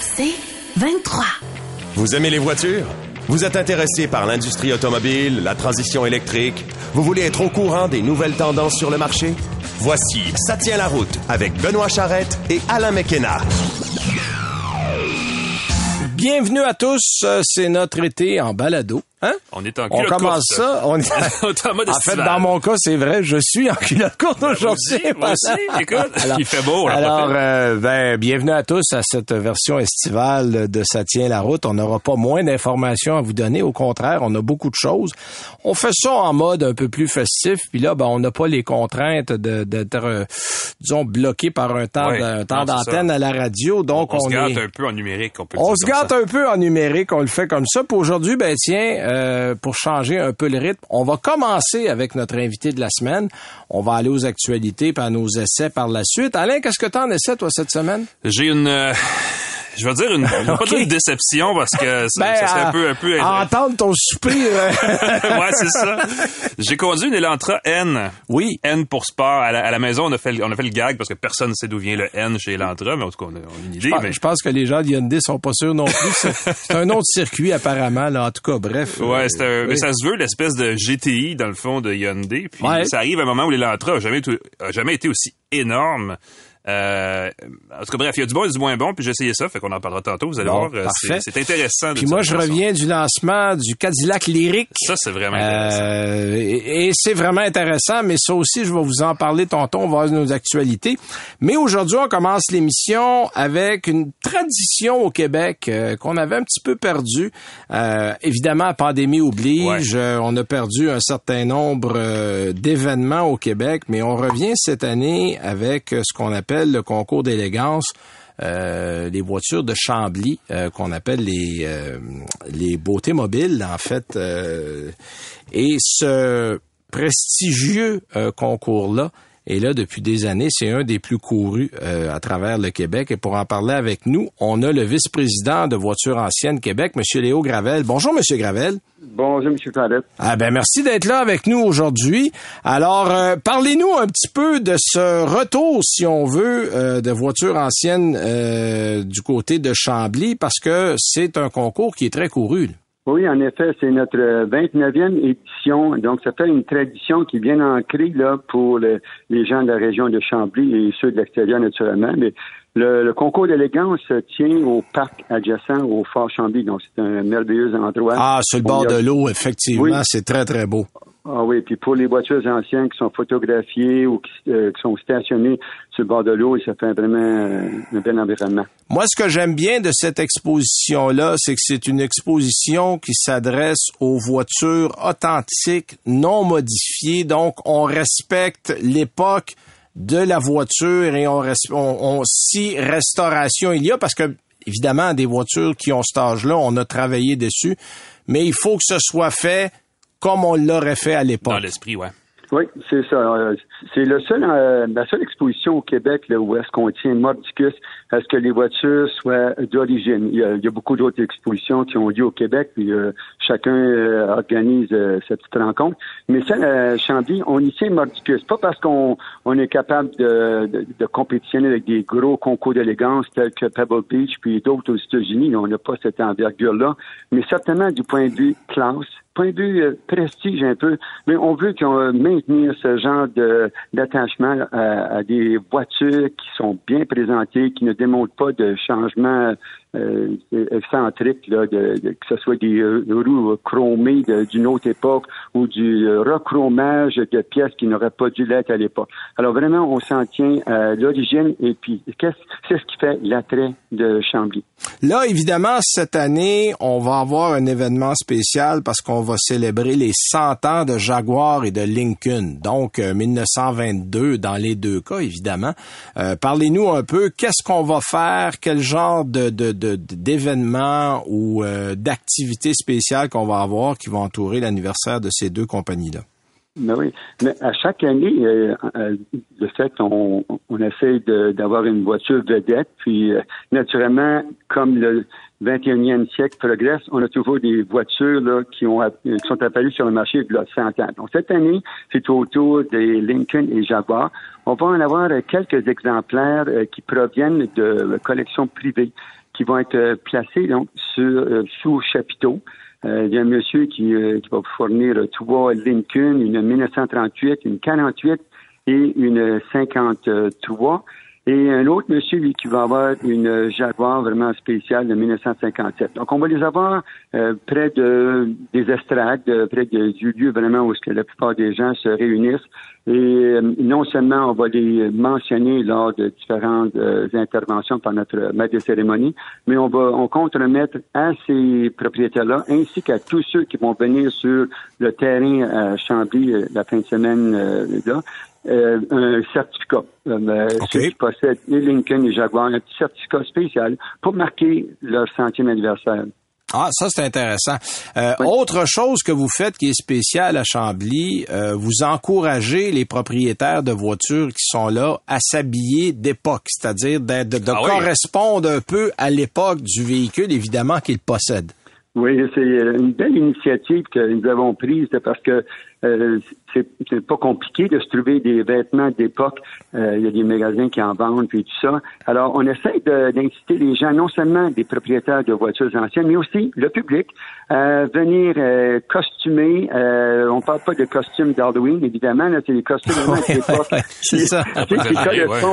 C'est 23. Vous aimez les voitures? Vous êtes intéressé par l'industrie automobile, la transition électrique? Vous voulez être au courant des nouvelles tendances sur le marché? Voici Ça tient la route avec Benoît Charrette et Alain McKenna. Bienvenue à tous, euh, c'est notre été en balado. Hein? On est en On culotte commence courte. ça. On... On est en mode en fait, dans mon cas, c'est vrai, je suis en culotte courte aujourd'hui. aussi, moi aussi, écoute, il fait beau, là, Alors, euh, ben, bienvenue à tous à cette version estivale de Ça tient la route. On n'aura pas moins d'informations à vous donner. Au contraire, on a beaucoup de choses. On fait ça en mode un peu plus festif. Puis là, ben, on n'a pas les contraintes de- d'être, euh, disons, bloqué par un temps, un d'antenne à la radio. Donc, on, on, se gâte est... un peu en numérique, on peut On dire se gâte ça. un peu en numérique, on le fait comme ça. Puis aujourd'hui, ben tiens, euh, pour changer un peu le rythme, on va commencer avec notre invité de la semaine. On va aller aux actualités puis à nos essais par la suite. Alain, qu'est-ce que tu en toi cette semaine? J'ai une... euh, je vais dire une, pas dire une déception parce que ça, Ben, ça serait à- un peu... Un peu à entendre ton soupir. euh, ouais, c'est ça. J'ai conduit une Elantra N. oui. N pour sport. À la, à la maison, on a, fait, le- on a fait le gag parce que personne ne sait d'où vient le N chez Elantra, mais en tout cas, on a, on a une idée. Mais... Je pense que les gens de Hyundai sont pas sûrs non plus. C'est c'est un autre circuit apparemment. Là. En tout cas, bref. Ouais, euh, c'est un- mais ça se veut l'espèce de GTI dans le fond de Hyundai. Puis Ouais. ça arrive à un moment où l'Elantra a jamais, a jamais été aussi énorme. Euh, en tout cas, bref, il y a du bon et du moins bon, puis j'ai essayé ça, fait qu'on en parlera tantôt, vous allez Bon, voir. euh, parfait. C'est intéressant. Puis moi, je façon. reviens du lancement du Cadillac Lyric. Ça, c'est vraiment intéressant. Euh, et et c'est vraiment intéressant, mais ça aussi, je vais vous en parler tantôt, on va voir nos actualités. Mais aujourd'hui, on commence l'émission avec une tradition au Québec euh, qu'on avait un petit peu perdue. Euh, évidemment, la pandémie oblige, Ouais. on a perdu un certain nombre d'événements au Québec, mais on revient cette année avec ce qu'on appelle le concours d'élégance. Euh, les voitures de Chambly euh, qu'on appelle les euh, les beautés mobiles en fait et ce prestigieux euh, concours là depuis des années, c'est un des plus courus euh, à travers le Québec et pour en parler avec nous, on a le vice-président de Voitures anciennes Québec, monsieur Léo Gravel. Bonjour monsieur Gravel. Bonjour, M. Clarette. Ah ben merci d'être là avec nous aujourd'hui. Alors euh, parlez-nous un petit peu de ce retour, si on veut, euh, de voitures anciennes euh, du côté de Chambly, parce que c'est un concours qui est très couru. là. Oui, en effet, c'est notre euh, 29e édition. Donc, ça fait une tradition qui est bien ancrée là, pour le- les gens de la région de Chambly et ceux de l'extérieur, naturellement. Mais le, le concours d'élégance se tient au parc adjacent au Fort Chambly. Donc, c'est un merveilleux endroit. Ah, sur le bord a- de l'eau, effectivement, Oui. c'est très très beau. Ah oui, puis pour les voitures anciennes qui sont photographiées ou qui, euh, qui sont stationnées sur le bord de l'eau, ça fait vraiment euh, un bel environnement. Moi, ce que j'aime bien de cette exposition-là, c'est que c'est une exposition qui s'adresse aux voitures authentiques, non modifiées. Donc, on respecte l'époque de la voiture et on, on, on- si restauration il y a, parce que évidemment, des voitures qui ont cet âge-là, on a travaillé dessus, mais il faut que ce soit fait comme on l'aurait fait à Dans l'époque. l'esprit, ouais. Oui, c'est ça. Euh, C'est le seul, euh, la seule exposition au Québec là, où est-ce qu'on tient mordicus à ce que les voitures soient d'origine? Il y a, il y a beaucoup d'autres expositions qui ont lieu au Québec, puis euh, chacun euh, organise euh, cette petite rencontre. Mais ça, à Chambly, on y tient mordicus. Pas parce qu'on on est capable de, de, de compétitionner avec des gros concours d'élégance tels que Pebble Beach puis d'autres aux États-Unis. On n'a pas cette envergure-là. Mais certainement du point de vue classe, point de vue euh, prestige un peu, mais on veut qu'on euh, maintenir ce genre de d'attachement à, à des voitures qui sont bien présentées, qui ne démontrent pas de changement euh, là, que ce soit des euh, roues chromées d'une autre époque ou du euh, rechromage de pièces qui n'auraient pas dû l'être à l'époque. Alors vraiment, on s'en tient à l'origine et puis qu'est-ce- qui fait l'attrait de Chambly. Là, évidemment, cette année, on va avoir un événement spécial parce qu'on va célébrer les 100 ans de Jaguar et de Lincoln. Donc, euh, 1922 dans les deux cas, évidemment. Euh, Parlez-nous un peu, qu'est-ce qu'on va faire, quel genre de- d'événements ou euh, d'activités spéciales qu'on va avoir qui vont entourer l'anniversaire de ces deux compagnies-là. Ben oui. Mais à chaque année, euh, euh, de fait, on, on essaie de- d'avoir une voiture vedette. Puis, euh, naturellement, comme le 21e siècle progresse, on a toujours des voitures là, qui, ont, sont apparues sur le marché y a 100 ans. Donc, cette année, c'est autour des Lincoln et Jaguar. On va en avoir quelques exemplaires qui proviennent de collections privées. Qui vont être placées donc sur, sous chapiteau. il y a un monsieur qui, qui va vous fournir trois Lincoln, une 1938, une 48 et une 53. Et un autre monsieur, lui, qui va avoir une Jaguar vraiment spéciale de 1957. Donc, on va les avoir euh, près de des estrades, euh, près de, du lieu vraiment où que la plupart des gens se réunissent. Et euh, non seulement on va les mentionner lors de différentes interventions par notre maître de cérémonie, mais on va on compte remettre à ces propriétaires-là, ainsi qu'à tous ceux qui vont venir sur le terrain à Chambly la fin de semaine là, euh, un certificat. Euh, Ceux qui possèdent les Lincoln et Jaguar, un petit certificat spécial pour marquer leur centième anniversaire. Ah, ça c'est intéressant. Euh, autre chose que vous faites qui est spécial à Chambly, euh, vous encouragez les propriétaires de voitures qui sont là à s'habiller d'époque, c'est-à-dire de, de, ah correspondre un peu à l'époque du véhicule, évidemment, qu'ils possèdent. Oui, c'est une belle initiative que nous avons prise parce que euh, c'est pas compliqué de se trouver des vêtements d'époque. Euh, il y a des magasins qui en vendent puis tout ça. Alors, on essaie d'inciter les gens, non seulement des propriétaires de voitures anciennes, mais aussi le public, à venir euh, costumer. Euh, on parle pas de costumes d'Halloween, évidemment. c'est des costumes d'époque. c'est ça.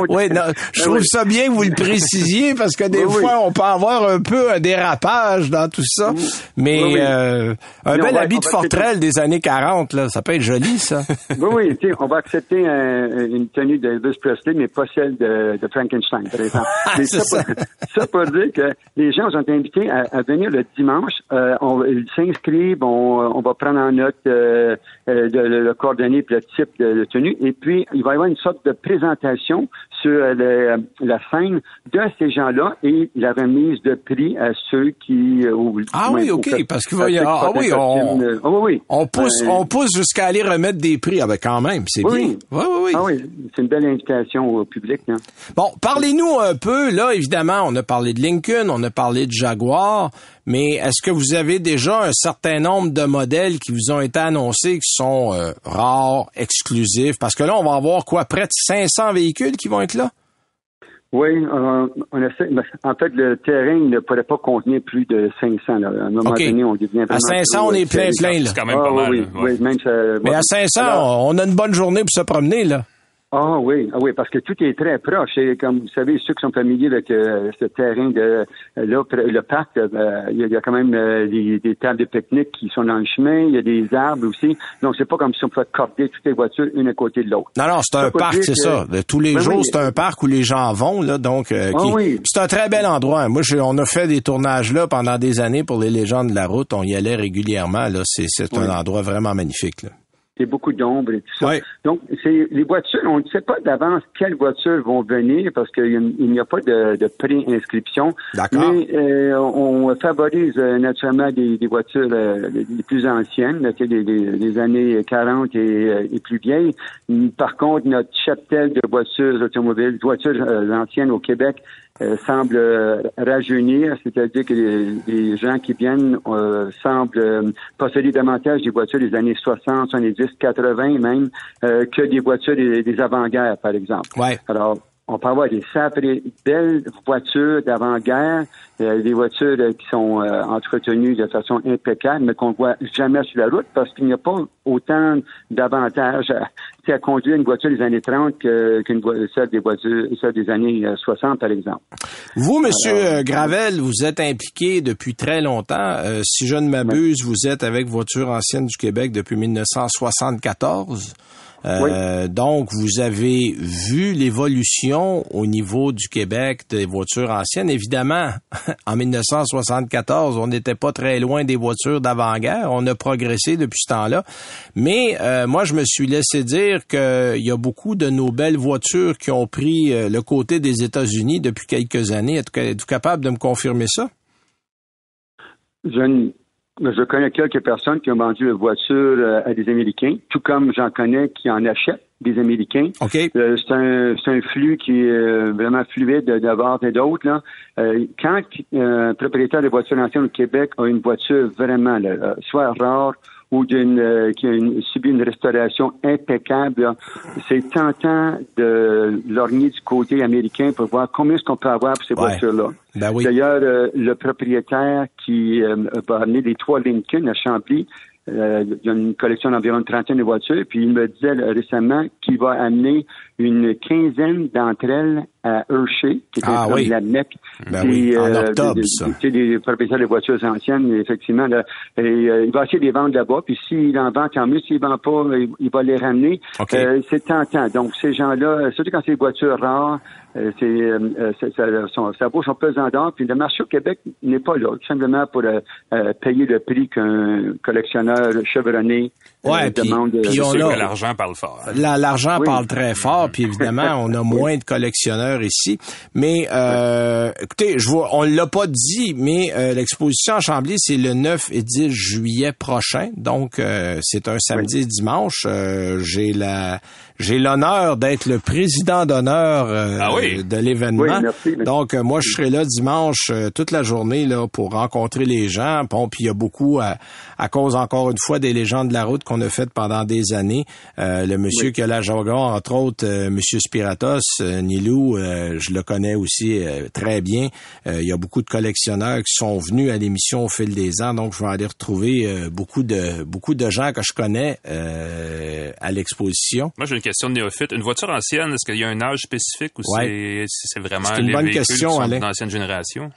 oui, je trouve ça bien que vous le précisiez parce que des fois, on peut avoir un peu un dérapage dans tout ça. Mais un bel habit de Fortrel des années 40, là, ça peut être joli, ça. Oui, oui, on va accepter une tenue d'Elvis Presley, mais pas celle de, Frankenstein, par exemple. Ah, ça, Pour, ça, Pour, dire que les gens sont invités à, venir le dimanche. Euh, on, ils s'inscrivent, on, on, va prendre en note euh, euh le, coordonnées et le type de, tenue. Et puis, il va y avoir une sorte de présentation sur la scène de ces gens-là et la remise de prix à ceux qui... ah oui, OK, parce qu'il va y avoir... Ah oui, on, oui, on pousse, on pousse jusqu'à aller remettre des prix. Ben quand même, c'est bien. Oui, oui, oui. Ah oui, c'est une belle invitation au public. Hein. Bon, parlez-nous un peu. Là, évidemment, on a parlé de Lincoln, on a parlé de Jaguar, mais est-ce que vous avez déjà un certain nombre de modèles qui vous ont été annoncés qui sont euh, rares, exclusifs? Parce que là, on va avoir quoi, près de 500 véhicules qui vont être là? Oui, euh, on essaie. En fait, le terrain ne pourrait pas contenir plus de 500. Là. À un moment donné, on devient À 500, on est plein, plein. C'est quand même pas ah, mal. Oui, oui, même ça, Mais à 500, on a une bonne journée pour se promener, là. Ah oui, ah oui, parce que tout est très proche. Et comme vous savez, ceux qui sont familiers avec euh, ce terrain de euh, là, le parc, euh, il y, a quand même des, tables de pique-nique qui sont dans le chemin. Il y a des arbres aussi. Donc c'est pas comme si on pouvait corder toutes les voitures une à côté de l'autre. Non, non, c'est un parc, c'est ça. De tous les ben jours, c'est un parc où les gens vont là. Donc ah c'est un très bel endroit. Moi, on a fait des tournages là pendant des années pour les légendes de la route. On y allait régulièrement. Là, c'est un endroit vraiment magnifique. Là il y a beaucoup d'ombre et tout ça. Donc, c'est les voitures, on ne sait pas d'avance quelles voitures vont venir parce qu'il n'y a pas de, de pré-inscription. Mais euh, on favorise euh, naturellement des, voitures euh, les plus anciennes, des, des, années 40 et, et, plus vieilles. Par contre, notre cheptel de voitures automobiles, voitures anciennes au Québec, euh, semble euh, rajeunir, c'est-à-dire que les, gens qui viennent euh, semblent posséder davantage des voitures des années 60, 70, 80 même que des voitures des, avant-guerres, par exemple. Ouais. Alors, on peut avoir des sacrées belles voitures d'avant-guerre, euh, des voitures euh, qui sont euh, entretenues de façon impeccable, mais qu'on voit jamais sur la route parce qu'il n'y a pas autant d'avantages à, conduire une voiture des années 30 qu'une celle des voitures celle des années 60, par exemple. Vous, Monsieur Gravel, vous êtes impliqué depuis très longtemps. si je ne m'abuse, vous êtes avec Voitures anciennes du Québec depuis 1974. Euh, donc, vous avez vu l'évolution au niveau du Québec des voitures anciennes. Évidemment, en 1974, on n'était pas très loin des voitures d'avant-guerre. On a progressé depuis ce temps-là. Mais euh, moi, je me suis laissé dire qu'il y a beaucoup de nos belles voitures qui ont pris euh, le côté des États-Unis depuis quelques années. Êtes-vous capable de me confirmer ça? Je je connais quelques personnes qui ont vendu une voiture euh, à des Américains, tout comme j'en connais qui en achètent des Américains. Euh, c'est un, un flux qui est euh, vraiment fluide de, et d'autres. Là. quand un propriétaire de voiture ancienne au Québec a une voiture vraiment soit rare ou d'une euh, qui a une, subi une restauration impeccable, c'est tentant de lorgner du côté américain pour voir combien est-ce qu'on peut avoir pour ces voitures-là. Ben oui. D'ailleurs, euh, le propriétaire qui euh, va amener les trois Lincoln à Chambly, euh, il y a une collection d'environ une trentaine de voitures, puis il me disait récemment qu'il va amener une quinzaine d'entre elles à Hershey, qui est Ah oui. la Mecque. Ben oui, en euh, octobre, des- ça. des propriétaires de voitures anciennes, effectivement. Là, et, euh, il va essayer de les vendre là-bas, puis s'il en vend, tant mieux. S'il vend pas, il, il va les ramener. Euh, c'est tentant. Donc, ces gens-là, surtout quand c'est des voitures rares, c'est, c'est- ça, son, ça vaut son pesant d'or. Puis le marché au Québec n'est pas là, tout simplement pour euh, euh, payer le prix qu'un collectionneur chevronné euh, Ouais, puis- demande. puis on a- l'argent parle fort. La- L'argent Oui. parle très fort, puis évidemment, on a moins de collectionneurs ici. Mais euh, écoutez, je vois, on l'a pas dit, mais euh, l'exposition à Chambly, c'est le 9 et 10 juillet prochain. Donc, euh, c'est un samedi et dimanche. Euh, j'ai la j'ai l'honneur d'être le président d'honneur euh, Ah oui? de l'événement. Oui, merci, merci. Donc, euh, moi, je serai là dimanche euh, toute la journée là pour rencontrer les gens. Bon, puis il y a beaucoup à, à cause encore une fois des légendes de la route qu'on a faites pendant des années. Euh, le monsieur qui a la jargon, entre autres, euh, Monsieur Spiratos, euh, Nilou, euh, je le connais aussi euh, très bien. Euh, il y a beaucoup de collectionneurs qui sont venus à l'émission au fil des ans, donc je vais aller retrouver euh, beaucoup de beaucoup de gens que je connais euh, à l'exposition. Moi, j'ai une question de néophyte. Une voiture ancienne, est-ce qu'il y a un âge spécifique ou Ouais. c'est vraiment une les bonne véhicules question, qui sont d'ancienne génération?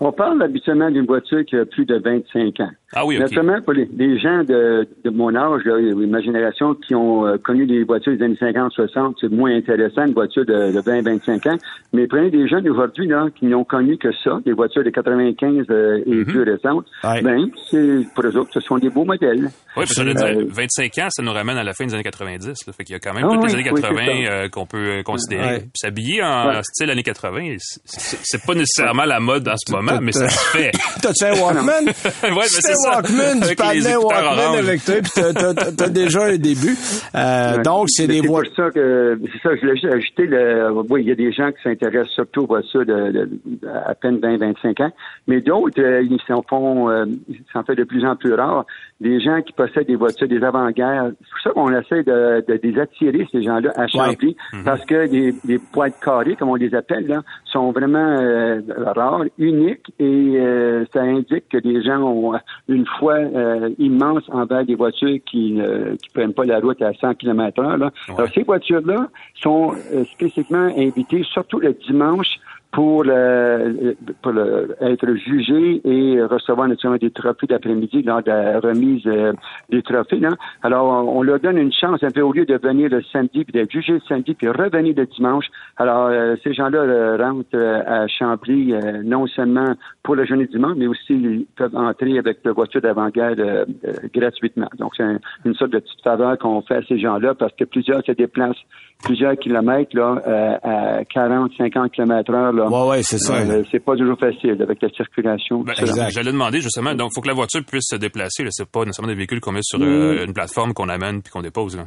On parle habituellement d'une voiture qui a plus de 25 ans. Ah oui, OK. Naturellement, pour les, les gens de, de mon âge, là, ma génération, qui ont euh, connu des voitures des années 50-60, c'est moins intéressant, une voiture de, de 20-25 ans. Mais prenez des jeunes aujourd'hui là, qui n'ont connu que ça, des voitures de 95 euh, et plus récentes. Ouais. Ben, c'est pour eux autres, ce sont des beaux modèles. Oui, parce que Euh, dire, 25 ans, ça nous ramène à la fin des années 90. Là. Fait qu'il y a quand même Ah toutes les oui, années oui, 80 c'est ça. euh, qu'on peut considérer. Ouais. Puis S'habiller en Ouais. style années 80, c'est- pas nécessairement la mode en ce moment, mais ça se fait. T'as-tu un Walkman? Ouais, mais c'est Walkman, tu peux amener un Walkman orange. avec toi, puis t'as, t'as- t'as- t'as déjà un début. Euh, Ouais. Donc, c'est des pour voitures. ça que c'est ça, je voulais juste ajouter le oui, il y a des gens qui s'intéressent surtout aux voitures de, de- à peine 20-25 ans, mais d'autres, euh, ils s'en font euh, s'en fait de plus en plus rare. Des gens qui possèdent des voitures des avant-guerres. C'est pour ça qu'on essaie de, de les attirer, ces gens-là, à Chambly, parce que les, les boîtes carrées, comme on les appelle, là, sont vraiment euh, rares, uniques, et euh, ça indique que les gens ont une foi euh, immense envers des voitures qui ne qui prennent pas la route à 100 km heure. Là. Alors, ces voitures-là sont euh, spécifiquement invitées, surtout le dimanche, pour, pour le- être jugé et recevoir naturellement des trophées d'après-midi lors de la remise euh, des trophées. Là. Alors, on, leur donne une chance un peu au lieu de venir le samedi, puis d'être jugé le samedi, puis revenir le dimanche. Alors, euh, ces gens-là euh, rentrent euh, à Chambly euh, non seulement pour la journée du dimanche, mais aussi ils peuvent entrer avec la voiture d'avant-garde euh, gratuitement. Donc, c'est un- une sorte de petite faveur qu'on fait à ces gens-là parce que plusieurs se déplacent plusieurs kilomètres là, à 40, 50 kilomètres heure. Là. Ouais, ouais, c'est ça. Euh, c'est pas toujours facile avec la circulation. Ben. J'allais demander justement, donc faut que la voiture puisse se déplacer. C'est pas nécessairement des véhicules qu'on met sur euh, une plateforme qu'on amène puis qu'on dépose. Là.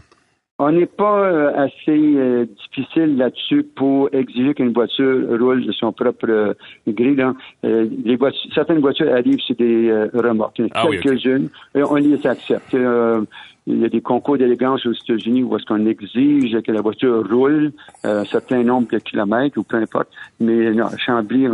On n'est pas euh, assez euh, difficile là-dessus pour exiger qu'une voiture roule de son propre euh, gré. Là. Euh, les voitures, certaines voitures arrivent sur des euh, remorques. Il y en a Ah oui, quelques-unes. et on les accepte. Euh, il y a des concours d'élégance aux États-Unis où est-ce qu'on exige que la voiture roule euh, un certain nombre de kilomètres ou peu importe. Mais non, à Chambly,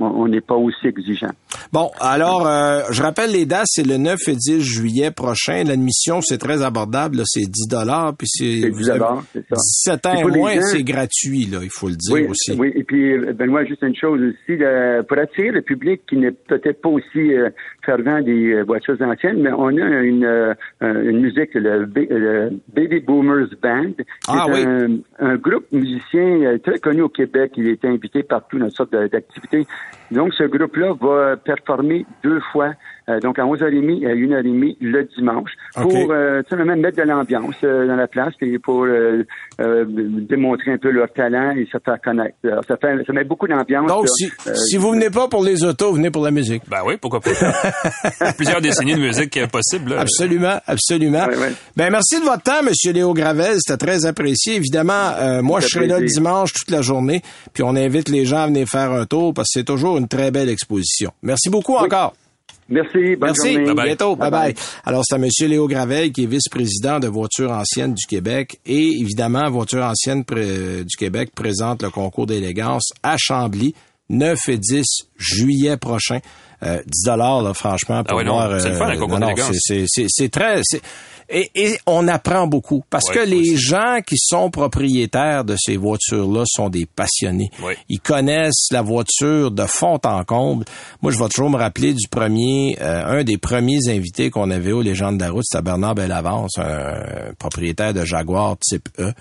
on n'est pas aussi exigeant. Bon, alors, euh, je rappelle les dates, c'est le 9 et 10 juillet prochain. L'admission, c'est très abordable, c'est 10 dollars, puis c'est C'est vous 10 avez c'est ça. 17 ans Et moins, gens- c'est gratuit, là, il faut le dire Oui, aussi. oui. Et puis, euh, Benoît, juste une chose aussi, le- pour attirer le public qui n'est peut-être pas aussi euh, fervent des euh, voitures anciennes, mais on a une, euh, euh, une musique, le, B- le Baby Boomers Band, qui Ah est oui. un, un groupe musicien euh, très connu au Québec. Il est invité partout dans toutes sortes d'activités. Donc, ce groupe-là va performer deux fois, euh, donc à 11h30 et à 1h30 le dimanche, pour euh, tout simplement mettre de l'ambiance euh, dans la place et pour euh, euh, démontrer un peu leur talent et se faire connaître. Alors, ça, fait, ça met beaucoup d'ambiance. Donc, là. si, Euh, si vous venez pas pour les autos, venez pour la musique. Ben oui, pourquoi pas. Plusieurs décennies de musique euh, possible. là. Absolument, absolument. Ouais, ouais. Ben merci de votre temps, Monsieur Léo Gravel. C'était très apprécié. Évidemment, euh, moi, je serai là plaisir. dimanche toute la journée. Puis on invite les gens à venir faire un tour parce que c'est toujours une très belle exposition. Merci beaucoup encore. Merci, bonne Merci, journée. à Bye-bye. bientôt, bye bye. Alors, c'est à M. Léo Gravel, qui est vice-président de Voitures anciennes du Québec. Et évidemment, Voitures anciennes du Québec présente le concours d'élégance à Chambly, 9 et 10 juillet prochain. Euh, 10 dollars, là, franchement, pour Ah ouais, non, voir. c'est c'est très. Et, et on apprend beaucoup parce Ouais, que les aussi. gens qui sont propriétaires de ces voitures-là sont des passionnés. Ouais. Ils connaissent la voiture de fond en comble. Moi, je vais toujours me rappeler du premier, euh, un des premiers invités qu'on avait aux Légendes de la route, c'était Bernard Bellavance, un propriétaire de Jaguar type E.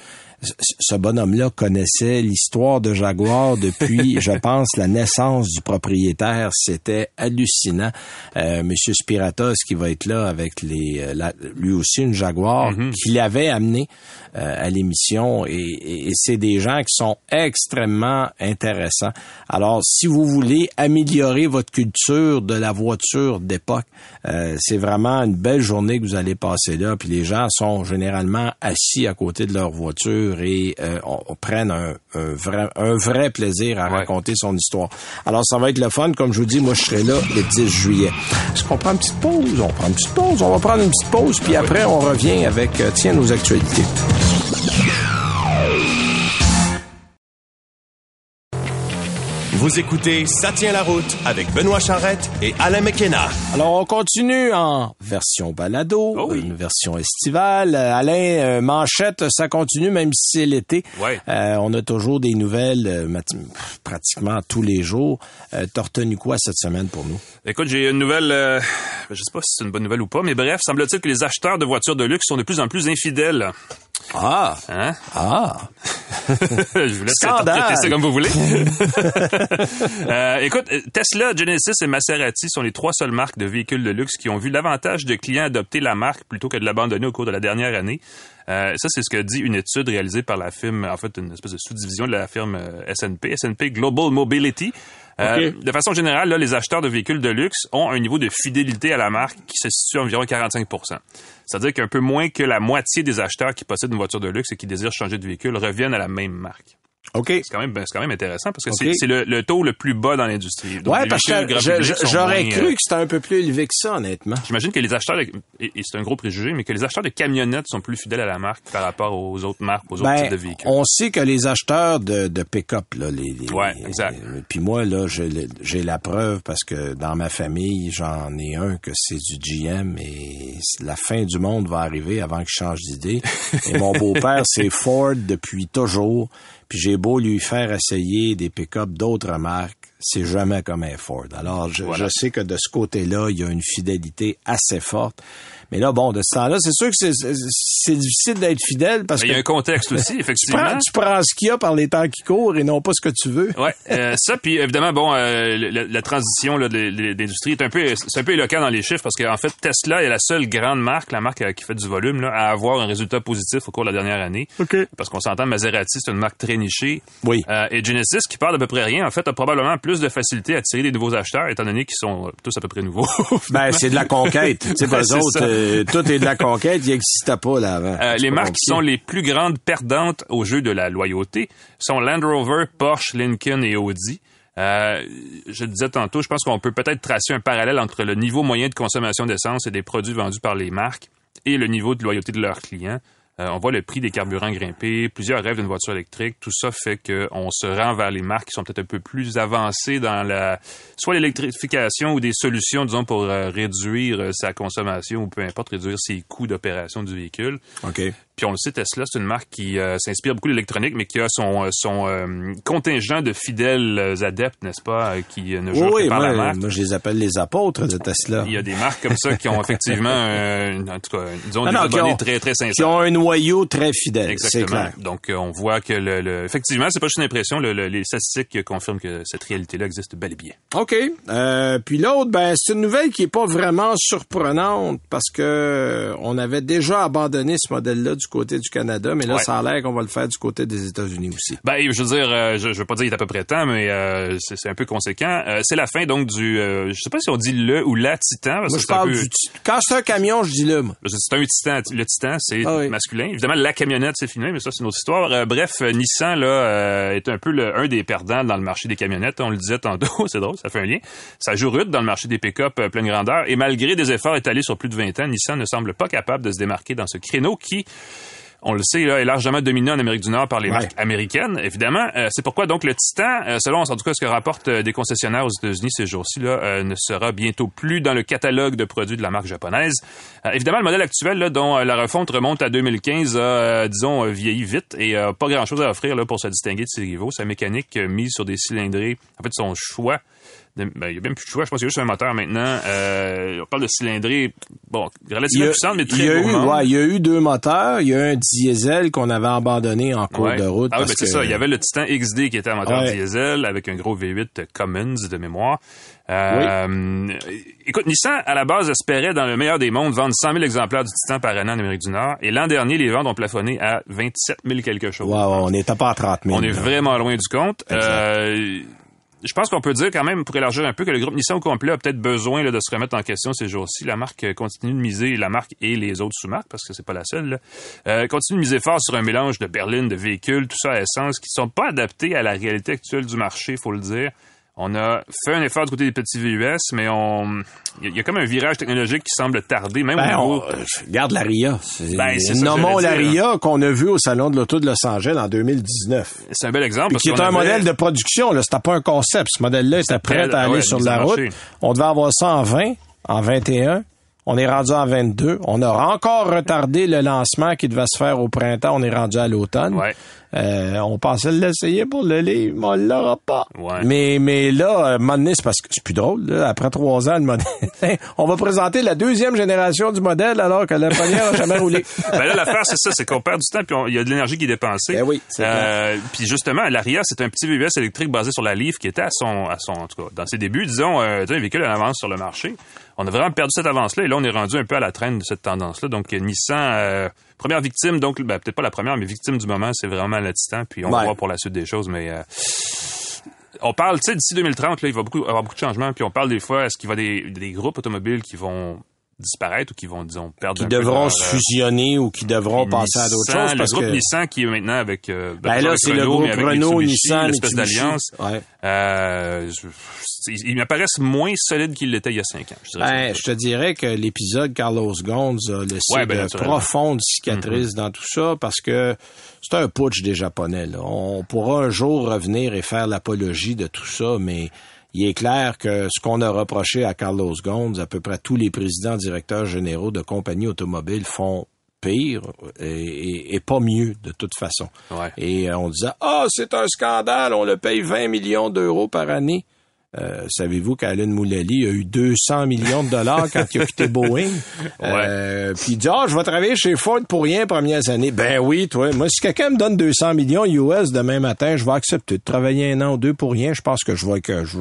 Ce- bonhomme-là connaissait l'histoire de Jaguar depuis, je pense, la naissance du propriétaire. C'était hallucinant. Euh, Monsieur Spiratos qui va être là avec les, euh, la- lui aussi une Jaguar qu'il avait amené euh, à l'émission? Et, et- et c'est des gens qui sont extrêmement intéressants. Alors, si vous voulez améliorer votre culture de la voiture d'époque, euh, c'est vraiment une belle journée que vous allez passer là. Puis les gens sont généralement assis à côté de leur voiture et euh, on, on prenne un, un vrai, un vrai plaisir à Ouais. raconter son histoire. Alors, ça va être le fun. Comme je vous dis, moi, je serai là le 10 juillet. Est-ce qu'on prend une petite pause? On prend une petite pause. On va prendre une petite pause, puis après, on revient avec, euh, tiens, nos actualités. Vous écoutez Ça tient la route avec Benoît Charrette et Alain McKenna. Alors, on continue en version balado, Oh oui. une version estivale. Alain, euh, manchette, ça continue même si c'est l'été. Ouais. Euh, on a toujours des nouvelles euh, pratiquement tous les jours. Euh, T'as retenu quoi cette semaine pour nous? Écoute, j'ai une nouvelle, euh, je sais pas si c'est une bonne nouvelle ou pas, mais bref, semble-t-il que les acheteurs de voitures de luxe sont de plus en plus infidèles. Ah! Hein? Ah! je vous laisse interpréter ça comme vous voulez. Euh, écoute, Tesla, Genesis et Maserati sont les trois seules marques de véhicules de luxe qui ont vu l'avantage de clients adopter la marque plutôt que de l'abandonner au cours de la dernière année. Euh, ça, c'est ce que dit une étude réalisée par la firme, en fait, une espèce de sous-division de la firme euh, S&P, S&P Global Mobility. Euh. De façon générale, là, les acheteurs de véhicules de luxe ont un niveau de fidélité à la marque qui se situe à environ 45% C'est-à-dire qu'un peu moins que la moitié des acheteurs qui possèdent une voiture de luxe et qui désirent changer de véhicule reviennent à la même marque. OK. C'est quand même, ben, c'est quand même intéressant parce que c'est- Ok. c'est le, le taux le plus bas dans l'industrie. Les parce que je- je- j'aurais cru euh, que c'était un peu plus élevé que ça, honnêtement. J'imagine que les acheteurs, de- et, et c'est un gros préjugé, mais que les acheteurs de camionnettes sont plus fidèles à la marque par rapport aux autres marques, aux autres Ben, types de véhicules. on sait que les acheteurs de, de pick-up, là, les, les- Ouais, exact. puis moi, là, j'ai la preuve parce que dans ma famille, j'en ai un que c'est du GM et la fin du monde va arriver avant qu'il change d'idée. Et mon beau-père, c'est Ford depuis toujours. Puis j'ai beau lui faire essayer des pick-up d'autres marques, c'est jamais comme un Ford. Alors, je, Voilà. je sais que de ce côté-là, il y a une fidélité assez forte. Mais là, bon, de ce temps-là, c'est sûr que c'est- c'est c'est difficile d'être fidèle parce Mais il y a que un contexte aussi, tu effectivement. prends, tu prends ce qu'il y a par les temps qui courent et non pas ce que tu veux. Ouais, euh, ça puis évidemment bon euh, la, la transition là, de, l'industrie est un peu c'est un peu éloquent dans les chiffres parce qu'en fait Tesla est la seule grande marque, la marque euh, qui fait du volume là, à avoir un résultat positif au cours de la dernière année. OK. Parce qu'on s'entend Maserati, c'est une marque très nichée. Oui. Euh, et Genesis qui parle d'à peu près rien en fait a probablement plus de facilité à attirer des nouveaux acheteurs étant donné qu'ils sont tous à peu près nouveaux. Ben, c'est de la conquête. Tu sais, Ouais, pas c'est autres. Euh, tout est de la conquête, il n'existait pas là avant. Euh, les marques qui sont les plus grandes perdantes au jeu de la loyauté sont Land Rover, Porsche, Lincoln et Audi. Euh, je le disais tantôt, je pense qu'on peut peut-être tracer un parallèle entre le niveau moyen de consommation d'essence et des produits vendus par les marques et le niveau de loyauté de leurs clients. Euh, on voit le prix des carburants grimper, plusieurs rêves d'une voiture électrique. Tout ça fait qu'on se rend vers les marques qui sont peut-être un peu plus avancées dans la soit l'électrification ou des solutions, disons, pour euh, réduire euh, sa consommation ou peu importe, réduire ses coûts d'opération du véhicule. Puis on le sait, Tesla, c'est une marque qui euh, s'inspire beaucoup de l'électronique, mais qui a son, euh, son euh, contingent de fidèles euh, adeptes, n'est-ce pas, qui ne jurent oui, que par moi, la marque. moi, je les appelle les apôtres de Tesla. Il y a des marques comme ça qui ont effectivement, euh, en tout cas, disons, Non, des non, qui abonnés ont- très, très Qui sincères. ont un noyau très fidèle, Exactement. clair. Donc, on voit que, le, le- effectivement, c'est pas juste une impression, le- le- les statistiques confirment que cette réalité-là existe bel et bien. OK. Euh, puis l'autre, ben, c'est une nouvelle qui est pas vraiment surprenante parce que on avait déjà abandonné ce modèle-là du du côté du Canada, mais là, Ouais. ça a l'air qu'on va le faire du côté des États-Unis aussi. Ben, je veux dire, euh, je, je veux pas dire qu'il est à peu près temps, mais euh, c'est c'est un peu conséquent. Euh, c'est la fin donc du, euh, je sais pas si on dit le ou la Titan. parce Moi, que je un parle peu- du... Quand c'est un camion, je dis que C'est un Titan. Le Titan, c'est Ah oui. masculin. Évidemment, la camionnette, c'est féminin, mais ça, c'est une autre histoire. Euh, bref, euh, Nissan, là, euh, est un peu le, un des perdants dans le marché des camionnettes. On le disait tantôt, c'est drôle, ça fait un lien. Ça joue rude dans le marché des pick-up pleine grandeur. Et malgré des efforts étalés sur plus de 20 ans, Nissan ne semble pas capable de se démarquer dans ce créneau qui on le sait, là, est largement dominé en Amérique du Nord par les Ouais. marques américaines, évidemment. Euh, c'est pourquoi donc le Titan, euh, selon en tout cas ce que rapportent euh, des concessionnaires aux États-Unis ces jours-ci, là, ne sera bientôt plus dans le catalogue de produits de la marque japonaise. Évidemment, le modèle actuel, là, dont la refonte remonte à 2015, a, disons, vieilli vite et pas grand-chose à offrir là, pour se distinguer de ses rivaux. Sa mécanique mise sur des cylindrées, en fait, son choix ben, il y a même plus de choix. Je pense qu'il y a juste un moteur maintenant. Euh, on parle de cylindrée, bon, relativement puissante, mais il très gourmande. ouais, il y a eu deux moteurs. Il y a un diesel qu'on avait abandonné en cours Ouais. de route. Ah oui, ben c'est ça. Il y avait le Titan XD qui était un moteur Ouais. diesel avec un gros V8 Cummins de mémoire. Euh, Écoute, Nissan, à la base, espérait, dans le meilleur des mondes, vendre 100 000 exemplaires du Titan par an en Amérique du Nord. Et l'an dernier, les ventes ont plafonné à 27 000 quelque chose. On n'était pas à 30 000. On est vraiment loin du compte. Euh, je pense qu'on peut dire quand même, pour élargir un peu, que le groupe Nissan au complet a peut-être besoin de se remettre en question ces jours-ci. La marque euh, continue de miser, la marque et les autres sous-marques, parce que c'est pas la seule, euh, continue de miser fort sur un mélange de berlines, de véhicules, tout ça à essence, qui sont pas adaptés à la réalité actuelle du marché, faut le dire. On a fait un effort du côté des petits VUS, mais on, il y, a- il y a comme un virage technologique qui semble tarder, même Ben, au on, niveau. euh, regarde la RIA. C'est- Ben, Nommons la RIA qu'on a vu au Salon de l'Auto de Los Angeles en 2019. C'est un bel exemple. Puis qui est un avait- modèle de production, là. C'était pas un concept. Ce modèle-là était prêt à aller ouais, sur la route. marché. On devait avoir ça en 20, en 21. On est rendu en 22. On a encore retardé le lancement qui devait se faire au printemps. On est rendu à l'automne. Ouais. Euh, on pensait l'essayer pour le livre, mais on l'aura pas. Ouais. Mais, mais là, à un moment donné, c'est parce que c'est plus drôle. Là. Après trois ans, le modèle, on va présenter la deuxième génération du modèle alors que la première n'a jamais roulé. Ben là, l'affaire, c'est ça, c'est qu'on perd du temps, puis on- il y a de l'énergie qui est dépensée. Ben oui, c'est Euh, Puis justement, l'Aria, c'est un petit VUS électrique basé sur la Leaf qui était à son, à son, en tout cas, dans ses débuts, disons, euh, tu sais, un véhicule en avance sur le marché. On a vraiment perdu cette avance-là, et là, on est rendu un peu à la traîne de cette tendance-là. Donc, euh, Nissan, euh, première victime, donc, ben, peut-être pas la première, mais victime du moment, c'est vraiment le Titan, puis on va Ouais. voir pour la suite des choses, mais... euh, on parle, tu sais, d'ici 2030, là, il va beaucoup, avoir beaucoup de changements, puis on parle des fois, est-ce qu'il va des, des groupes automobiles qui vont disparaître ou qui vont, disons, perdre Qui devront se euh, fusionner ou qui devront passer à d'autres choses. Parce le groupe que, Nissan qui est maintenant avec euh, ben là, c'est le groupe Renault, Nissan, Mitsubishi. d'alliance. Ouais. Euh, ils m'apparaissent moins solides qu'ils l'étaient il y a cinq ans. Je dirais Ben, je te dirais que l'épisode Carlos Ghosn a laissé Ouais, ben, de. Mm-hmm. profondes cicatrices dans tout ça parce que c'est un putsch des Japonais. Là. On pourra un jour revenir et faire l'apologie de tout ça, mais il est clair que ce qu'on a reproché à Carlos Ghosn, à peu près tous les présidents, directeurs généraux de compagnies automobiles font pire et, et- et pas mieux de toute façon. Ouais. Et euh, on disait ah c'est un scandale, on le paye 20 millions d'euros par année. Euh, Savez-vous qu'Alan Moulali a eu 200 millions de dollars quand il a quitté Boeing? Euh, Puis il dit, ah, je vais travailler chez Ford pour rien premières années. Ben oui, toi. Moi, si quelqu'un me donne 200 millions US demain matin, je vais accepter de travailler un an ou deux pour rien. Je pense que je vais que je,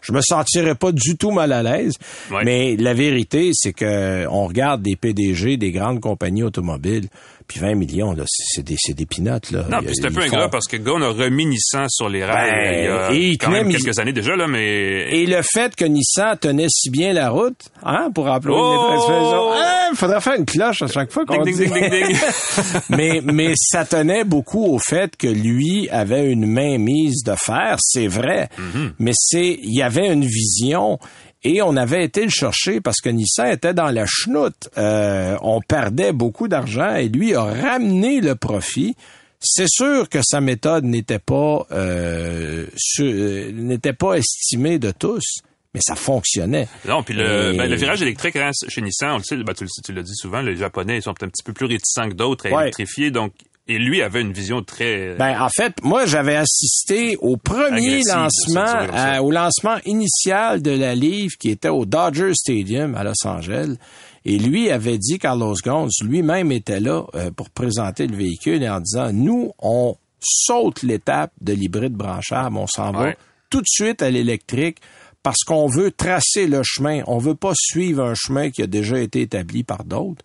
je me sentirai pas du tout mal à l'aise. Ouais. Mais la vérité, c'est que on regarde des PDG des grandes compagnies automobiles, puis 20 millions, là, c'est des, c'est des pinottes, là. Non, puis c'est un peu ingrat font- parce que Ghosn a remis Nissan sur les rails Ben, il y a et quand même quelques années déjà, là, mais... Et le fait que Nissan tenait si bien la route, hein, pour employer Oh! expression, hein, faudrait faire une cloche à chaque fois qu'on Ding, dit. ding, mais, mais ça tenait beaucoup au fait que lui avait une main mise de fer, c'est vrai. Mm-hmm. Mais c'est, il y avait une vision. Et on avait été le chercher parce que Nissan était dans la chenoute. Euh, on perdait beaucoup d'argent et lui a ramené le profit. C'est sûr que sa méthode n'était pas euh, euh, n'était pas estimée de tous, mais ça fonctionnait. Non, puis le, Et- ben, le virage électrique hein, chez Nissan, on le sait, ben, tu, le- tu l'as dit souvent, les Japonais ils sont un petit peu plus réticents que d'autres à Ouais. électrifier, donc et lui avait une vision très Ben, en fait, moi, j'avais assisté au premier lancement, euh, au lancement initial de la livre qui était au Dodger Stadium à Los Angeles. Et lui avait dit, Carlos Ghosn, lui-même était là euh, pour présenter le véhicule et en disant, nous, on saute l'étape de l'hybride branchable, on s'en va tout de suite à l'électrique parce qu'on veut tracer le chemin. On veut pas suivre un chemin qui a déjà été établi par d'autres.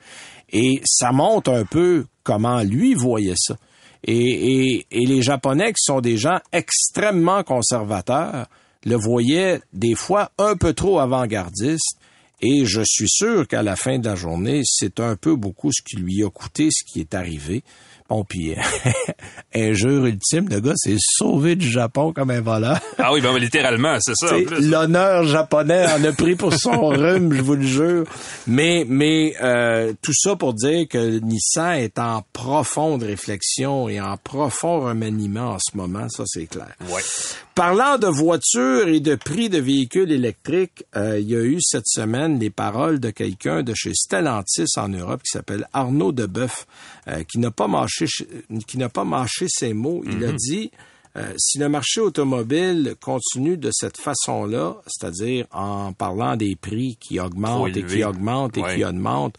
Et ça montre un peu comment lui voyait ça. Et, et, les Japonais, qui sont des gens extrêmement conservateurs, le voyaient des fois un peu trop avant-gardiste. Et je suis sûr qu'à la fin de la journée, c'est un peu beaucoup ce qui lui a coûté ce qui est arrivé. Bon, puis injure ultime, le gars s'est sauvé du Japon comme un voleur. ah oui, ben littéralement, c'est ça. L'honneur japonais en a pris pour son rhume, je vous le jure. Mais, mais euh, tout ça pour dire que Nissan est en profonde réflexion et en profond remaniement en ce moment, ça c'est clair. Ouais. Parlant de voitures et de prix de véhicules électriques, euh, il y a eu cette semaine les paroles de quelqu'un de chez Stellantis en Europe qui s'appelle Arnaud Deboeuf, euh, qui n'a pas mâché qui n'a pas mâché ses mots. Il a mhm. dit euh, si le marché automobile continue de cette façon-là, c'est-à-dire en parlant des prix qui augmentent et qui augmentent et qui augmentent,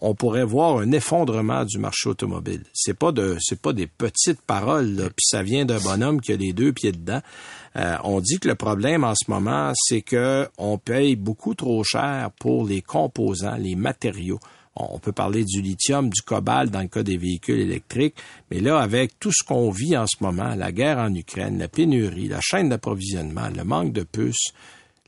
on pourrait voir un effondrement du marché automobile. C'est pas de, c'est pas des petites paroles, puis ça vient d'un bonhomme qui a les deux pieds dedans. Euh, on dit que le problème en ce moment, c'est que on paye beaucoup trop cher pour les composants, les matériaux. On peut parler du lithium, du cobalt dans le cas des véhicules électriques, mais là, avec tout ce qu'on vit en ce moment, la guerre en Ukraine, la pénurie, la chaîne d'approvisionnement, le manque de puces,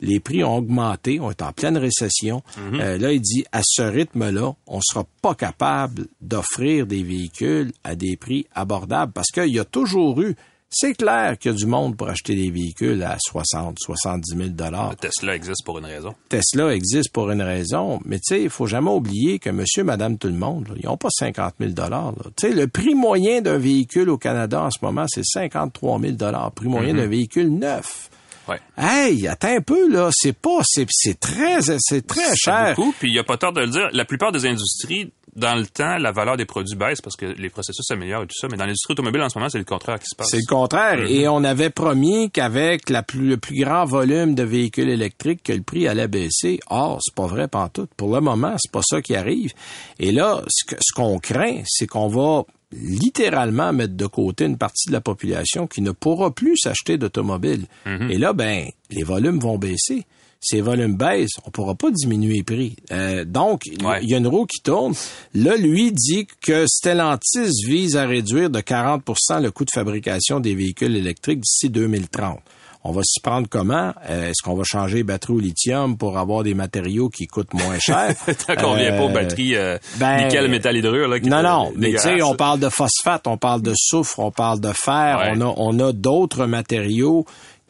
les prix ont augmenté, on est en pleine récession. Mhm. Euh, là, il dit, à ce rythme-là, on sera pas capable d'offrir des véhicules à des prix abordables parce qu'il y a toujours eu c'est clair qu'il y a du monde pour acheter des véhicules à 60, 70 000 dollars. Tesla existe pour une raison. Tesla existe pour une raison, mais tu sais, il faut jamais oublier que monsieur, madame, tout le monde, ils n'ont pas 50 000 dollars. Tu sais, le prix moyen d'un véhicule au Canada en ce moment, c'est 53 000 dollars. Prix moyen d'un mhm. véhicule neuf. Ouais. Hey, attends un peu là, c'est pas, c'est, c'est très, c'est très cher. Beaucoup, puis il y a pas tort de le dire. La plupart des industries dans le temps, la valeur des produits baisse parce que les processus s'améliorent et tout ça, mais dans l'industrie automobile en ce moment, c'est le contraire qui se passe. C'est le contraire. Mm-hmm. Et on avait promis qu'avec la plus, le plus grand volume de véhicules électriques, que le prix allait baisser. Or, c'est pas vrai tout. Pour le moment, c'est pas ça qui arrive. Et là, ce qu'on craint, c'est qu'on va littéralement mettre de côté une partie de la population qui ne pourra plus s'acheter d'automobile. Mm-hmm. Et là, ben, les volumes vont baisser ces volumes baissent, on pourra pas diminuer les prix. Euh, donc, il y a une roue qui tourne. Là, lui dit que Stellantis vise à réduire de 40% le coût de fabrication des véhicules électriques d'ici 2030. On va s'y prendre comment? Euh, est-ce qu'on va changer les batteries au lithium pour avoir des matériaux qui coûtent moins cher? Tant qu'on vient pas aux batteries euh, ben, nickel, métal hydrure. Là, non, non, mais tu sais, on parle de phosphate, on parle de soufre, on parle de fer, on a, on a d'autres matériaux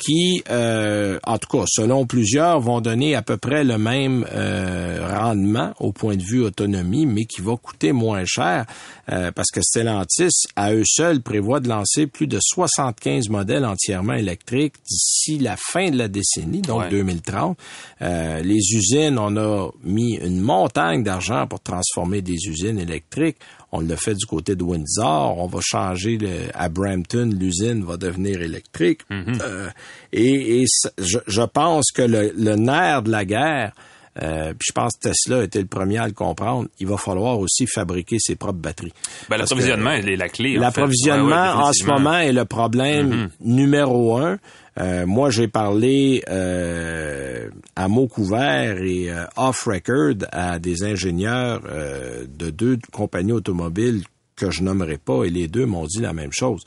qui, euh, en tout cas, selon plusieurs, vont donner à peu près le même euh, rendement au point de vue autonomie, mais qui va coûter moins cher euh, parce que Stellantis, à eux seuls, prévoit de lancer plus de 75 modèles entièrement électriques d'ici la fin de la décennie, donc 2030. les usines, on a mis une montagne d'argent pour transformer des usines électriques. On l'a fait du côté de Windsor. On va changer à Brampton. L'usine va devenir électrique. Mhm. euh, et, et je, je, pense que le, le, nerf de la guerre, euh, puis je pense que Tesla était le premier à le comprendre. Il va falloir aussi fabriquer ses propres batteries. Ben, l'approvisionnement est la clé. L'approvisionnement en, ce moment est le problème mhm. numéro un. Euh, moi, j'ai parlé euh, à mots couverts et euh, off-record à des ingénieurs de deux compagnies automobiles que je nommerai pas, et les deux m'ont dit la même chose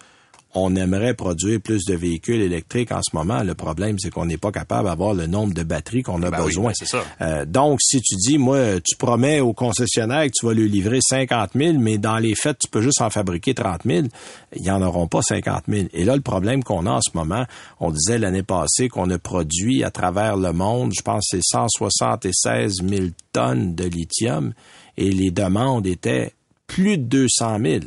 on aimerait produire plus de véhicules électriques en ce moment. Le problème, c'est qu'on n'est pas capable d'avoir le nombre de batteries qu'on a ben besoin. Oui, ça. Euh, donc, si tu dis, moi, tu promets au concessionnaire que tu vas lui livrer 50 000, mais dans les faits, tu peux juste en fabriquer 30 000, ils n'y en auront pas 50 000. Et là, le problème qu'on a en ce moment, on disait l'année passée qu'on a produit à travers le monde, je pense c'est 176 000 tonnes de lithium, et les demandes étaient plus de 200 000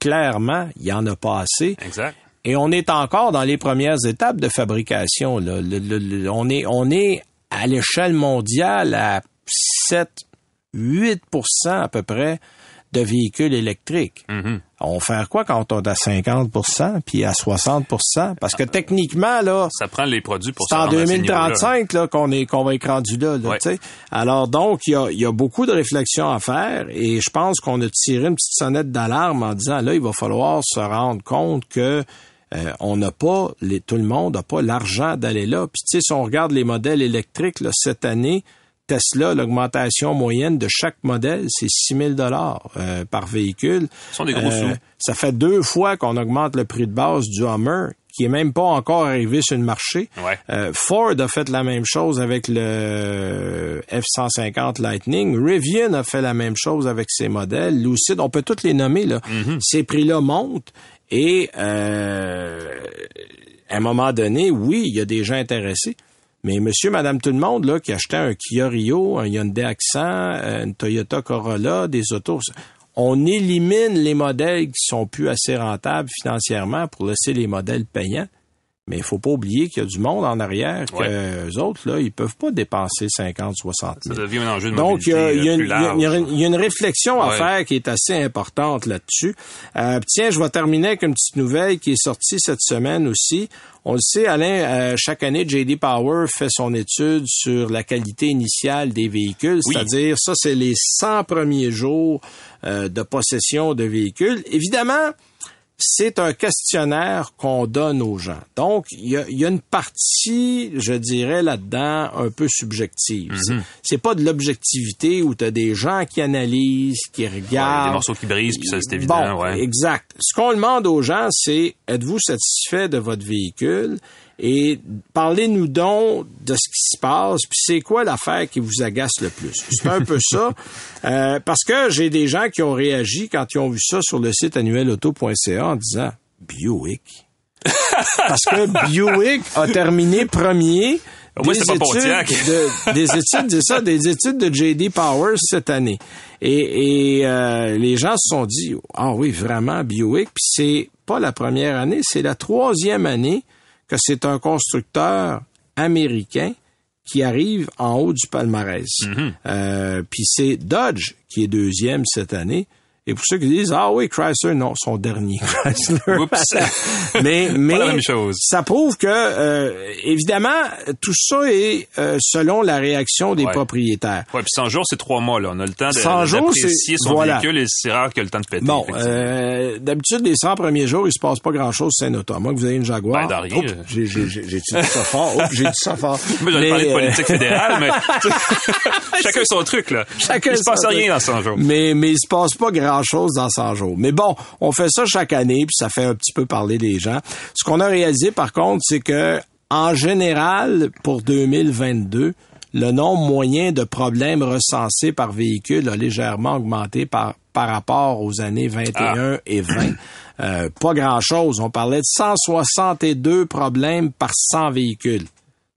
clairement, il y en a pas assez. Exact. Et on est encore dans les premières étapes de fabrication. Là. on, est, on est à l'échelle mondiale à 7, 8% à peu près de véhicules électriques. Mm-hmm. On va faire quoi quand on est à 50% puis à 60% Parce que techniquement, là... Ça prend les produits pour C'est en 2035 là, qu'on est qu'on va être rendu là. là Alors donc, il y a, y a beaucoup de réflexions à faire et je pense qu'on a tiré une petite sonnette d'alarme en disant, là, il va falloir se rendre compte que euh, on n'a pas, les, tout le monde n'a pas l'argent d'aller là. Puis tu sais, si on regarde les modèles électriques, là, cette année, Tesla, l'augmentation moyenne de chaque modèle, c'est 6 000 dollars euh, par véhicule. Ce sont des gros Euh, sous. Ça fait deux fois qu'on augmente le prix de base du Hummer, qui est même pas encore arrivé sur le marché. Ouais. Euh, Ford a fait la même chose avec le F-150 Lightning. Rivian a fait la même chose avec ses modèles. Lucid, on peut tous les nommer. Là. Ces prix-là montent et euh, à un moment donné, oui, il y a des gens intéressés. Mais monsieur, madame, tout le monde là, qui achetait un Kia Rio, un Hyundai Accent, euh, une Toyota Corolla, des autos, on élimine les modèles qui sont plus assez rentables financièrement pour laisser les modèles payants. Mais il faut pas oublier qu'il y a du monde en arrière que Ouais. eux autres, là, ils peuvent pas dépenser 50, 60 Ça 000. devient un enjeu de Donc, il y, a, mobilité il y a une- il y a réflexion à faire qui est assez importante là-dessus. Euh, tiens, je vais terminer avec une petite nouvelle qui est sortie cette semaine aussi. On le sait, Alain, euh, chaque année, J.D. Power fait son étude sur la qualité initiale des véhicules, Oui. c'est-à-dire, ça, c'est les 100 premiers jours euh, de possession de véhicules. Évidemment, c'est un questionnaire qu'on donne aux gens. Donc, il y a, y a une partie, je dirais, là-dedans, un peu subjective. C'est- C'est pas de l'objectivité où tu as des gens qui analysent, qui Ouais, regardent. des morceaux qui brisent, puis ça, c'est évident. Bon, ouais. exact. Ce qu'on demande aux gens, c'est êtes-vous satisfait de votre véhicule? Et parlez-nous donc de ce qui se passe, puis c'est quoi l'affaire qui vous agace le plus? C'est un peu ça. Euh, parce que j'ai des gens qui ont réagi quand ils ont vu ça sur le site annuelauto.ca en disant Buick. parce que Buick a terminé premier des pas études de- des études, c'est ça, des études de J.D. Powers cette année. Et, et, euh, les gens se sont dit, ah oui, vraiment, Buick. Puis c'est pas la première année, c'est la troisième année que c'est un constructeur américain qui arrive en haut du palmarès. Mm-hmm. Euh, puis c'est Dodge qui est deuxième cette année. Et pour ceux qui disent ah oui Chrysler non son dernier Chrysler Oups. mais mais la même chose. ça prouve que euh, évidemment tout ça est euh, selon la réaction des Ouais. propriétaires Ouais, puis 100 jours, c'est trois mois, là. On a le temps de- 100 jours, d'apprécier son voilà. véhicule et c'est rare ait le temps de péter. Bon, euh, d'habitude, les 100 premiers jours, il se passe pas grand-chose c'est un auto. Moins que vous ayez une Jaguar. Ben, j'ai, j'ai, j'ai, dit ça fort. J'ai dit ça fort. Moi, j'allais parler de euh, politique fédérale, mais chacun son truc, là. Chacun Il se passe rien dans 100 jours. Mais, mais il se passe pas grand chose dans 100 jours. Mais bon, on fait ça chaque année, puis ça fait un petit peu parler des gens. Ce qu'on a réalisé, par contre, c'est que, en général, pour 2022, le nombre moyen de problèmes recensés par véhicule a légèrement augmenté par, par rapport aux années 21 et 20. Euh, pas grand-chose. On parlait de 162 problèmes par 100 véhicules.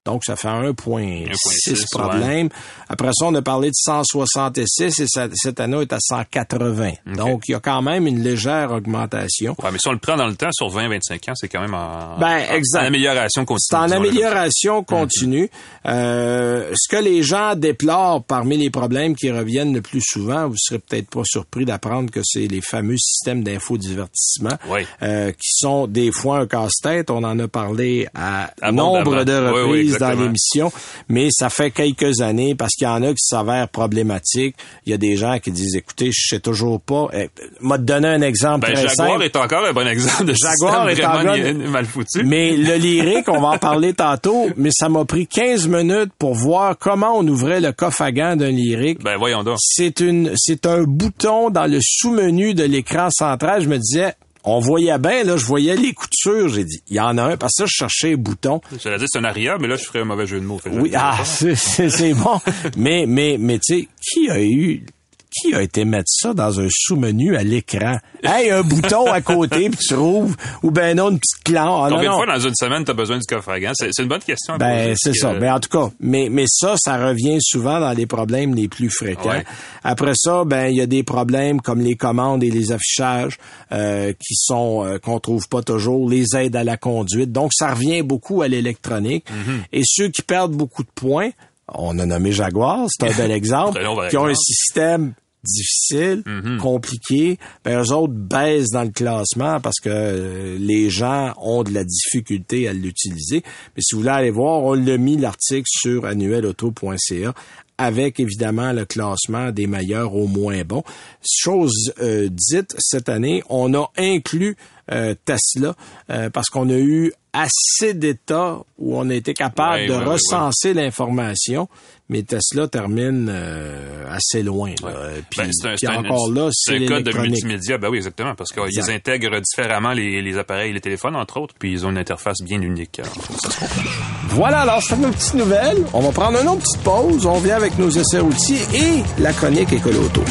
Donc, ça fait 1,6 1,6, problèmes. Après ça, on a parlé de 166 et ça- cette année, on est à 180. Donc, il y a quand même une légère augmentation. Ouais, mais si on le prend dans le temps, sur 20-25 ans, c'est quand même en, Ben, en- exact. en amélioration continue. C'est en amélioration continue. Euh, ce que les gens déplorent parmi les problèmes qui reviennent le plus souvent, vous serez peut-être pas surpris d'apprendre que c'est les fameux systèmes d'infodivertissement Oui. euh, qui sont des fois un casse-tête. On en a parlé à nombre de Oui, oui, dans l'émission, mais ça fait quelques années parce qu'il y en a qui s'avèrent problématiques. Il y a des gens qui disent, écoutez, je sais toujours pas. Eh, m'a te donner un exemple Ben, très Jaguar simple. est encore un bon exemple de Jaguar est vraiment mal foutu. Mais le lyrique, on va en parler tantôt, mais ça m'a pris 15 minutes pour voir comment on ouvrait le coffre à gants d'un lyrique. Ben, voyons donc. C'est une, c'est un bouton dans le sous-menu de l'écran central. Je me disais, on voyait bien, là, je voyais les coutures. J'ai dit, il y en a un. Parce que ça, je cherchais un bouton. J'allais dire c'est un aria, mais là, je ferais un mauvais jeu de mots. Oui, ah, c'est bon. mais, mais, mais, tu sais, qui a eu, qui a été mettre ça dans un sous-menu à l'écran? Hey, un bouton à côté, puis tu rouvres, ou ben non, une petite clan. Ah, Combien de fois dans une semaine t'as besoin du coffre à gants? C'est une bonne question. à Ben, c'est ça. que, Mais en tout cas, mais, mais ça, ça revient souvent dans les problèmes les plus fréquents. Ouais. Après ça, ben, il y a des problèmes comme les commandes et les affichages euh, qui sont euh, qu'on trouve pas toujours, les aides à la conduite. Donc, ça revient beaucoup à l'électronique. Mm-hmm. Et ceux qui perdent beaucoup de points, on a nommé Jaguar, c'est un bel exemple, qui ont un système difficile, Mm-hmm. compliqué, ben eux autres baissent dans le classement parce que euh, les gens ont de la difficulté à l'utiliser. Mais si vous voulez aller voir, on l'a mis l'article sur annuelauto.ca avec évidemment le classement des meilleurs au moins bons. Chose euh, dite, cette année, on a inclus euh, Tesla euh, parce qu'on a eu assez d'états où on a été capable Ouais, de ouais, ouais, recenser l'information, mais Tesla termine euh, assez loin. Là. Puis, Ben, c'est un, puis un- encore là, c'est un code de multimédia. Ben oui, exactement, parce qu'ils Exact. intègrent différemment les, les appareils et les téléphones, entre autres, puis ils ont une interface bien unique. Alors, ça se comprend. Voilà, alors c'est nos petites nouvelles. On va prendre une autre petite pause. On vient avec nos essais routiers et la chronique écolo auto.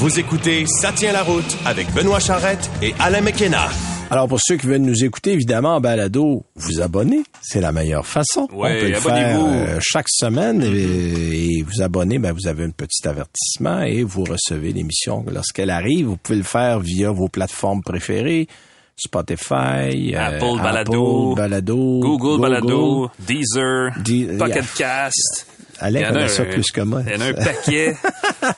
Vous écoutez Ça tient la route avec Benoît Charrette et Alain McKenna. Alors, pour ceux qui veulent nous écouter, évidemment, en balado, vous abonnez. C'est la meilleure façon. Ouais, On peut le faire abonnez-vous. euh, chaque semaine et, et vous abonner, ben, vous avez un petit avertissement et vous recevez l'émission lorsqu'elle arrive. Vous pouvez le faire via vos plateformes préférées. Spotify, euh, Apple Balado, Balado, Google, Balado, Deezer, Pocket yeah. Cast. Alain connaît un- ça plus que moi. Il y en a un paquet.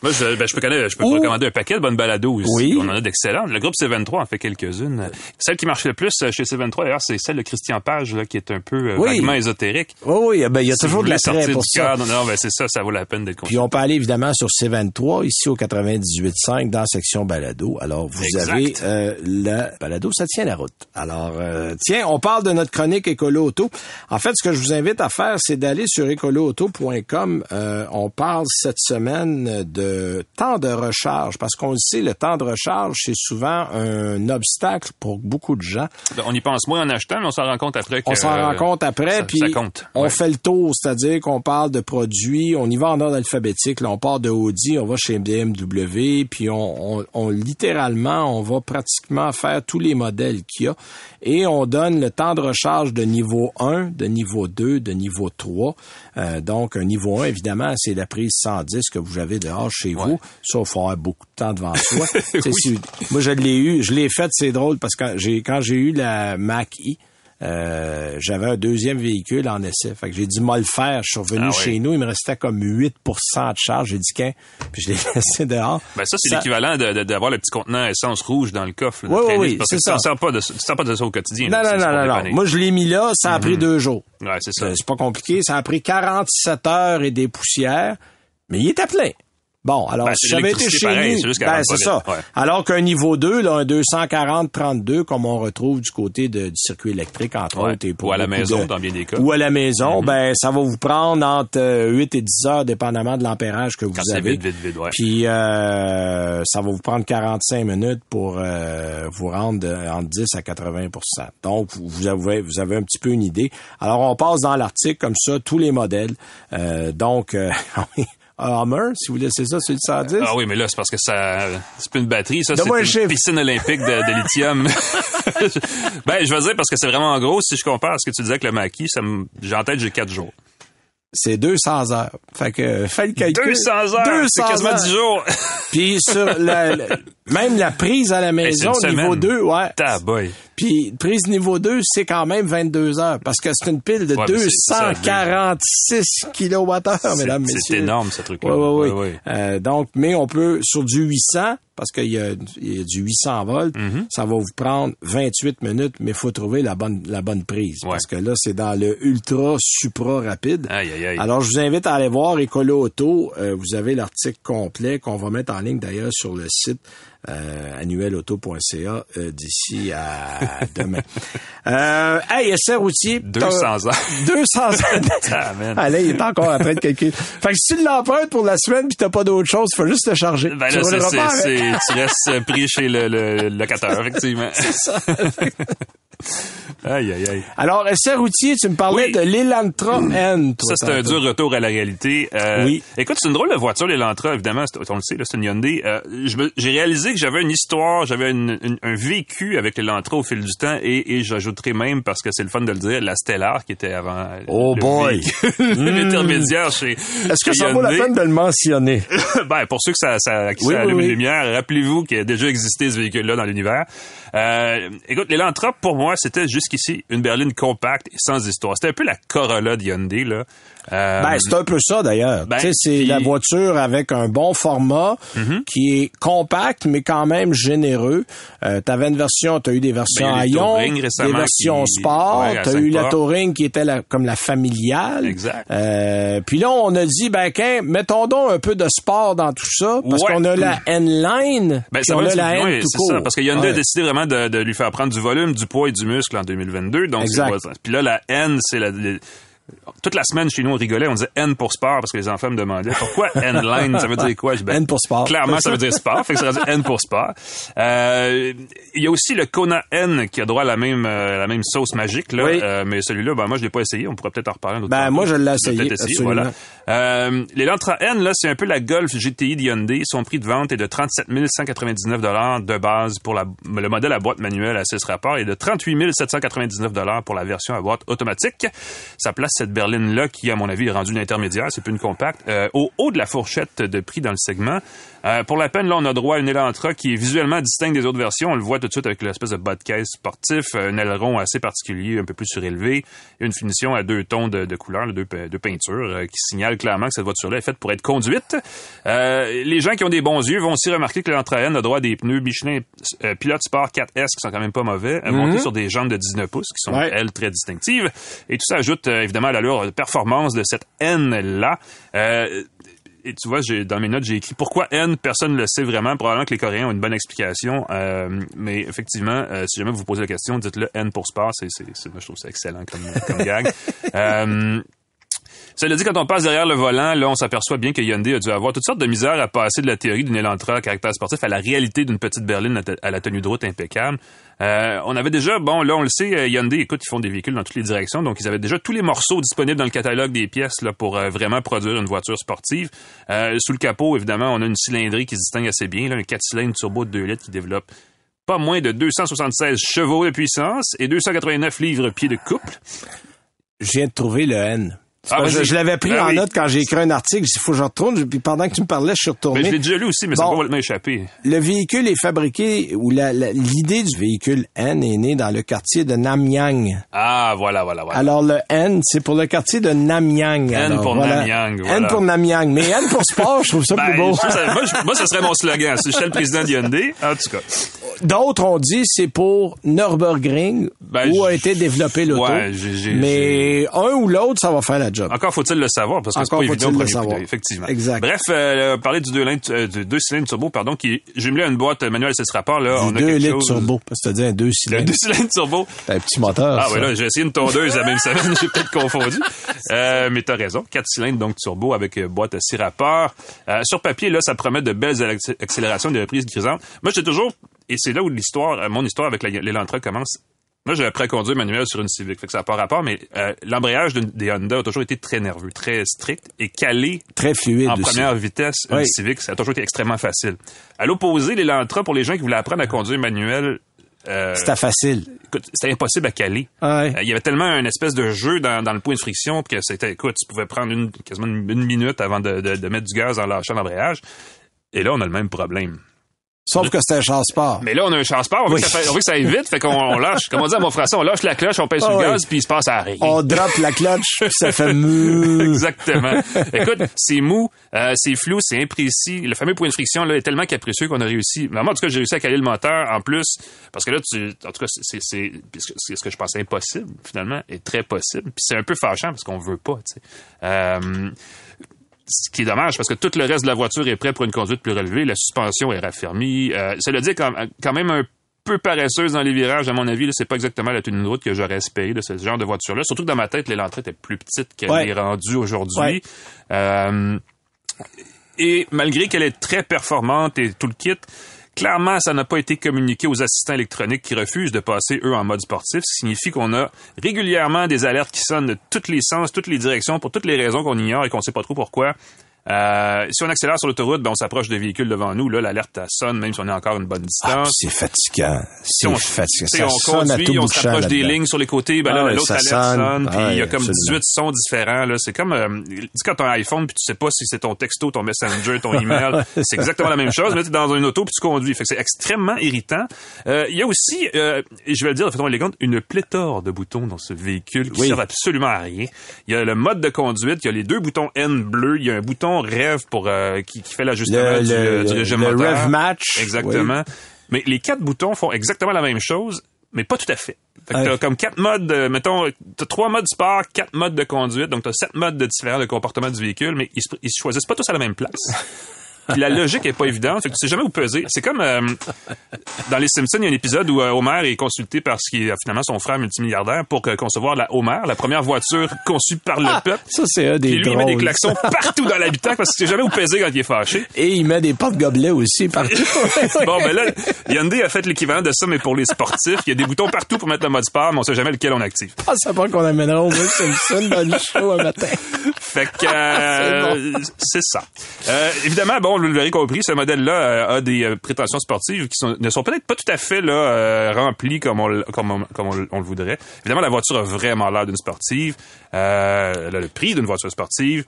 moi, je, ben, je peux, connaître- je peux recommander un paquet de bonnes balados aussi. Oui. On en a d'excellentes. Le groupe C23 en fait quelques-unes. Celle qui marche le plus euh, chez C23, d'ailleurs, c'est celle de Christian Page, là, qui est un peu euh, Oui. vaguement ésotérique. Oui, oui, ben, il y a Si toujours de l'attrait pour du ça. cadre, non, ben, c'est ça, ça vaut la peine d'être Puis on peut aller évidemment sur C23, ici au 98.5, dans la section balado. Alors, vous Exact. avez euh, le balado, ça tient la route. Alors, euh, tiens, on parle de notre chronique Écolo Auto. En fait, ce que je vous invite à faire, c'est d'aller sur écoloauto.com. Euh, on parle cette semaine de temps de recharge, parce qu'on le sait, le temps de recharge, c'est souvent un obstacle pour beaucoup de gens. Ben, On y pense moins en achetant, mais on s'en rend compte après que On s'en rend compte après, ça- puis ça compte. on Ouais. fait le tour, c'est-à-dire qu'on parle de produits, on y va en ordre alphabétique, là, on part de Audi, on va chez BMW, puis on, on, on- littéralement, on va pratiquement faire tous les modèles qu'il y a, et on donne le temps de recharge de niveau 1, de niveau 2, de niveau 3. Euh, donc, un niveau 1, évidemment, c'est la prise 110 que vous avez dehors chez vous. Ça, il faut avoir beaucoup de temps devant soi. Si- moi, je l'ai eu, je l'ai fait, c'est drôle, parce que j'ai quand j'ai eu la Mac E, euh, j'avais un deuxième véhicule en essai. Fait que j'ai dit, moi le faire. Je suis revenu Ah oui. chez nous. Il me restait comme 8% de charge. J'ai dit, qu'un. Puis je l'ai laissé dehors. Ben ça, c'est l'équivalent d'avoir le petit contenant essence rouge dans le coffre. là, Oui, oui, oui, parce que tu ça. pas de, tu te sers pas de ça au quotidien. Non, là, non, non, non. Moi, je l'ai mis là. Ça a pris deux jours. Ouais, c'est ça. Euh, C'est pas compliqué. Ça a pris 47 heures et des poussières. Mais il était plein. Bon, alors, Ben, si j'avais été chez pareil, nous, c'est ben, ça. ouais. Alors qu'un niveau 2, là, un 240-32, comme on retrouve du côté de- du circuit électrique, entre Ouais. autres. Et pour Ou à la maison, de- dans bien des cas. Ou à la maison, Mhm. ben, ça va vous prendre entre euh, 8 et 10 heures, dépendamment de l'ampérage que vous Quand avez. vite, vite, vite, ouais. Puis, euh, ça va vous prendre 45 minutes pour euh, vous rendre de- entre 10 à 80% Donc, vous- avez, vous avez un petit peu une idée. Alors, on passe dans l'article comme ça, tous les modèles. Euh, donc, euh, Hummer, si vous laissez ça sur le 110. Ah oui, mais là, c'est parce que ça, c'est plus une batterie, ça, c'est une chiffre. piscine olympique de, de lithium. ben, je vais dire parce que c'est vraiment gros. Si je compare à ce que tu disais avec le maquis, ça me, j'ai en tête, j'ai quatre jours. C'est 200 heures. Fait que, fais le calcul. 200 heures! 200 c'est quasiment heures. 10 jours! Puis, sur la, la- même la prise à la maison, niveau semaine. 2, ouais. Taboy. Puis prise niveau 2, c'est quand même 22 heures parce que c'est une pile de Ouais, mais c'est ça, 246 kilowattheures, C'est- mesdames, C'est messieurs. énorme, ce truc-là. Oui, oui, oui. Euh, donc, mais on peut, sur du 800, parce qu'il y, a- il y a du 800 volts, Mm-hmm. ça va vous prendre 28 minutes, mais il faut trouver la bonne, la bonne prise. Ouais. Parce que là, c'est dans le ultra supra rapide. Aïe, aïe, aïe. Alors, je vous invite à aller voir Écolo Auto. Euh, vous avez l'article complet qu'on va mettre en ligne d'ailleurs sur le site euh, annuelauto.ca euh, d'ici à demain. euh, hey, routier. 200 heures. 200 heures. Ah, man. Allez, il est encore en train de calculer. Fait que si tu l'empruntes pour la semaine puis t'as pas d'autre chose, faut juste te charger. Ben Tu là, pas c'est- tu restes pris chez le, le locateur, effectivement. C'est ça. aïe, aïe, aïe. Alors, essai routier, tu me parlais Oui. de l'Elantra N. toi, Ça, c'est un dur retour à la réalité. Euh, Oui. Écoute, c'est une drôle de voiture, l'Elantra, évidemment. On le sait, c'est une Hyundai. Euh, J'ai réalisé que j'avais une histoire, j'avais un vécu avec l'Elantra au fil du temps et, et j'ajouterai même, parce que c'est le fun de le dire, la Stellar qui était avant Oh le boy. véhicule intermédiaire chez Est-ce que ça vaut la Hyundai. peine de le mentionner? ben, pour ceux que ça, ça, qui Oui, ça allume oui. une lumière, rappelez-vous qu'il a déjà existé ce véhicule-là dans l'univers. Euh, écoute, l'Elantra, pour moi, c'était jusqu'ici une berline compacte et sans histoire. C'était un peu la Corolla de là. Euh, ben, c'est un peu ça d'ailleurs. Ben, c'est la voiture avec un bon format mhm. qui est compact mais quand même généreux. Euh, t'avais une version, t'as eu des versions ben, des versions sport, t'as eu la Touring qui était comme la familiale. Exact. Euh, puis là on a dit ben mettons donc un peu de sport dans tout ça parce qu'on a la N-Line, ben, on a la N tout court. parce que Hyundai a décidé vraiment de, lui faire prendre du volume, du poids et du muscle en 2022. Donc puis là la N c'est la toute la semaine chez nous on rigolait, on disait N pour sport parce que les enfants me demandaient pourquoi N line, ça veut dire quoi? Ben, N pour sport. Clairement, ça veut dire sport, fait que ça veut dire N pour sport. Euh, il y a aussi le Kona N qui a droit à la même euh, la même sauce magique là, euh, mais celui-là, ben moi je l'ai pas essayé, on pourrait peut-être en reparler. Ben moi je l'ai essayé, essayé voilà. Euh, les Lantra N là, c'est un peu la Golf GTI de Hyundai. Son prix de vente est de 37 199 dollars de base pour la, le modèle à boîte manuelle à 6 rapports et de 38 799 dollars pour la version à boîte automatique. Ça place cette berline-là, qui, à mon avis, est rendue une intermédiaire, c'est plus une compacte, euh, au haut de la fourchette de prix dans le segment. Euh, pour la peine, là, on a droit à une Elantra qui est visuellement distincte des autres versions. On le voit tout de suite avec l'espèce de bas de caisse sportif, un aileron assez particulier, un peu plus surélevé, une finition à deux tons de, de couleur, deux, de peinture, euh, qui signale clairement que cette voiture-là est faite pour être conduite. les gens qui ont des bons yeux vont aussi remarquer que l'Elantra N a droit à des pneus Michelin Pilot Sport 4S qui sont quand même pas mauvais, montés mhm. sur des jambes de 19 pouces qui sont, elles, très distinctives. Et tout ça ajoute évidemment à l'allure de performance de cette N-là. Euh, et tu vois, j'ai dans mes notes, j'ai écrit pourquoi N, personne ne le sait vraiment? Probablement que les Coréens ont une bonne explication. Euh, mais effectivement, euh, si jamais vous posez la question, dites-le N pour sport. C'est, c'est, moi, je trouve ça excellent comme, comme gag. Cela dit, quand on passe derrière le volant, là, on s'aperçoit bien que Hyundai a dû avoir toutes sortes de misères à passer de la théorie d'une Elantra à caractère sportif à la réalité d'une petite berline à la tenue de route impeccable. Euh, on avait déjà, bon, là, on le sait, euh, Hyundai, écoute, ils font des véhicules dans toutes les directions, donc ils avaient déjà tous les morceaux disponibles dans le catalogue des pièces là, pour euh, vraiment produire une voiture sportive. sous le capot, évidemment, on a une cylindrée qui se distingue assez bien, là, un 4 cylindres turbo de 2 litres qui développe pas moins de 276 chevaux de puissance et 289 livres-pieds de couple. Je viens de trouver le N. Ah, je, l'avais pris ben en note quand j'ai écrit un article. Il faut que je retourne. Puis pendant que tu me parlais, je suis retourné. Mais ben, je l'ai déjà lu aussi, mais ça a complètement échappé. Le véhicule est fabriqué, ou l'idée du véhicule N est née dans le quartier de Namyang. Ah, voilà, voilà, voilà. Alors, le N, c'est pour le quartier de Namyang. N pour Namyang, voilà. N pour Namyang. Mais N pour sport, je trouve ça plus ben, beau. moi, moi, ça serait mon slogan. Si j'étais le président d'Hyundai, en tout cas. D'autres ont dit c'est pour Nürburgring où a été développé l'auto. Ouais, mais un ou l'autre, ça va faire la job. Encore faut-il le savoir parce que c'est pas évident savoir. effectivement. Exact. Bref, euh, parler du deux, euh, deux cylindres turbo, pardon, qui jumelé à une boîte manuelle ce rapport là. on a deux litres turbo, parce que tu un deux cylindres. deux cylindres turbo. T'as un petit moteur. Ah ouais là, j'ai essayé une tondeuse la même semaine, j'ai peut-être confondu. Euh, mais t'as raison, quatre cylindres donc turbo avec euh, boîte à six rapports. Euh, sur papier là, ça promet de belles accélérations de reprises grisantes. Moi, j'ai toujours et c'est là où l'histoire, mon histoire avec l'Elantra commence. Moi, j'ai appris à conduire manuel sur une Civic, fait que ça n'a pas rapport, mais euh, l'embrayage des Honda a toujours été très nerveux, très strict et calé. Très fluide. En première vitesse, une Civic, ça a toujours été extrêmement facile. À l'opposé, l'Elantra, pour les gens qui voulaient apprendre à conduire manuel, euh, c'était facile. C'était impossible à caler. Euh, il y avait tellement une espèce de jeu dans, le point de friction que c'était, écoute, tu pouvais prendre une, quasiment une, minute avant de, de mettre du gaz en lâchant l'embrayage. Et là, on a le même problème. Sauf que c'était un chance-sport. Mais là, on a un chance-sport. On, veut que ça aille vite. Fait qu'on lâche. Comme on dit à mon frère, on lâche la cloche, on pèse sur le gaz, puis il se passe à rien. On drop la cloche, puis ça fait mou. Exactement. Écoute, c'est mou, euh, c'est flou, c'est imprécis. Le fameux point de friction là est tellement capricieux qu'on a réussi. Mais moi, en tout cas, j'ai réussi à caler le moteur en plus. Parce que là, tu, en tout cas, c'est, c'est, c'est ce que je pensais impossible, finalement, est très possible. Puis c'est un peu fâchant parce qu'on veut pas, tu sais. Euh, ce qui est dommage parce que tout le reste de la voiture est prêt pour une conduite plus relevée. La suspension est raffermie. Euh, cela dit, quand, quand même un peu paresseuse dans les virages, à mon avis. C'est pas exactement la tenue de route que j'aurais espéré de ce genre de voiture-là. Surtout que dans ma tête, l'élantrée était plus petite qu'elle est rendue aujourd'hui. Euh, et malgré qu'elle est très performante et tout le kit, Clairement, ça n'a pas été communiqué aux assistants électroniques qui refusent de passer, eux, en mode sportif, ce qui signifie qu'on a régulièrement des alertes qui sonnent de tous les sens, toutes les directions, pour toutes les raisons qu'on ignore et qu'on sait pas trop pourquoi. Euh, si on accélère sur l'autoroute, ben, on s'approche des véhicules devant nous. Là, l'alerte sonne, même si on est encore une bonne Ah, distance. c'est fatigant. si C'est on, fatigant. si Ça on sonne à tout conduit, on de s'approche des lignes sur les côtés, ben Ah là, l'autre alerte sonne. sonne, puis il y a comme absolument. 18 sons différents. Là, c'est comme, euh, quand t'as un iPhone, puis tu sais pas si c'est ton texto, ton Messenger, ton email, c'est exactement la même chose. Mais tu es dans une auto, puis tu conduis. Fait que c'est extrêmement irritant. Euh, Il y a aussi, euh, je vais le dire de façon élégante, une pléthore de boutons dans ce véhicule qui Oui. servent absolument à rien. Il y a le mode de conduite, il y a les deux boutons N bleus, il y a un bouton rêve pour euh, qui, qui fait l'ajustement du, le, euh, du régime le moteur. rev match. Exactement. Mais les quatre boutons font exactement la même chose, mais pas tout à fait. Fait que t'as comme quatre modes, euh, mettons, t'as trois modes sport, quatre modes de conduite, donc t'as sept modes de différents de comportement du véhicule, mais ils ils se choisissent pas tous à la même place. Puis la logique est pas évidente, fait que tu sais jamais où peser. C'est comme euh, dans les Simpsons, il y a un épisode où euh, Homer est consulté par ce qui est euh, finalement son frère multimilliardaire pour euh, concevoir la Homer, la première voiture conçue par le peuple. Ça, c'est un des Puis lui, il met des klaxons partout dans l'habitacle parce que tu sais jamais où peser quand il est fâché. Et il met des porte-gobelets aussi partout. Bon, ben là, Hyundai a fait l'équivalent de ça, mais pour les sportifs. Il y a des boutons partout pour mettre le mode sport, mais on sait jamais lequel on active. Je pensais pas qu'on amènerait au Simpson dans le show un matin. Fait que c'est ça. Évidemment, bon, vous l'avez compris, ce modèle-là euh, a des euh, prétentions sportives qui sont, ne sont peut-être pas tout à fait là euh, remplies comme on, l- comme, on, comme on, on le voudrait. Évidemment, la voiture a vraiment l'air d'une sportive. Elle a le prix d'une voiture sportive.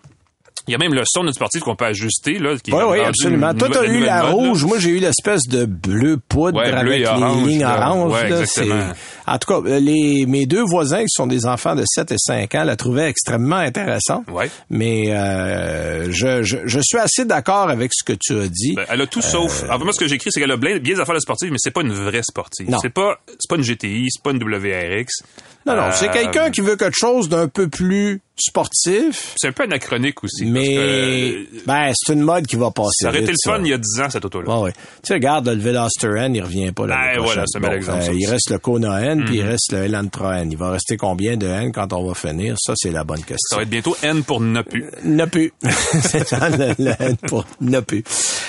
Il y a même le son d'une sportive qu'on peut ajuster là. Qui est Oui, oui, absolument. une Toi, t'as nouvelle- eu la mode, là. rouge. Moi, j'ai eu l'espèce de bleu poudre Ouais, bleu avec les orange, lignes oranges. Ouais, En tout cas, euh, les, mes deux voisins, qui sont des enfants de 7 et 5 ans, la trouvaient extrêmement intéressante. Ouais. Mais euh, je, je, je suis assez d'accord avec ce que tu as dit. Ben, elle a tout sauf. En fait, moi, ce que j'ai écrit, c'est qu'elle a bien, bien des affaires de sportive, mais c'est pas une vraie sportive. Non. C'est pas, c'est pas une GTI, c'est pas une WRX. non, non, Euh, c'est quelqu'un qui veut quelque chose d'un peu plus sportif, C'est un peu anachronique aussi. mais que, ben c'est une mode qui va passer. ça aurait été le fun il y a 10 ans, cette auto-là. Ouais, ouais. Tu sais, regarde, le Veloster N, il revient pas là. Ben, voilà, c'est un bel exemple, ça il reste le Kona N, puis il reste le Elantra N. Il va rester combien de N quand on va finir? Ça, c'est la bonne Ça question. va être bientôt N pour ne plus. N'a plus. c'est ça, le, le N pour n'a plus.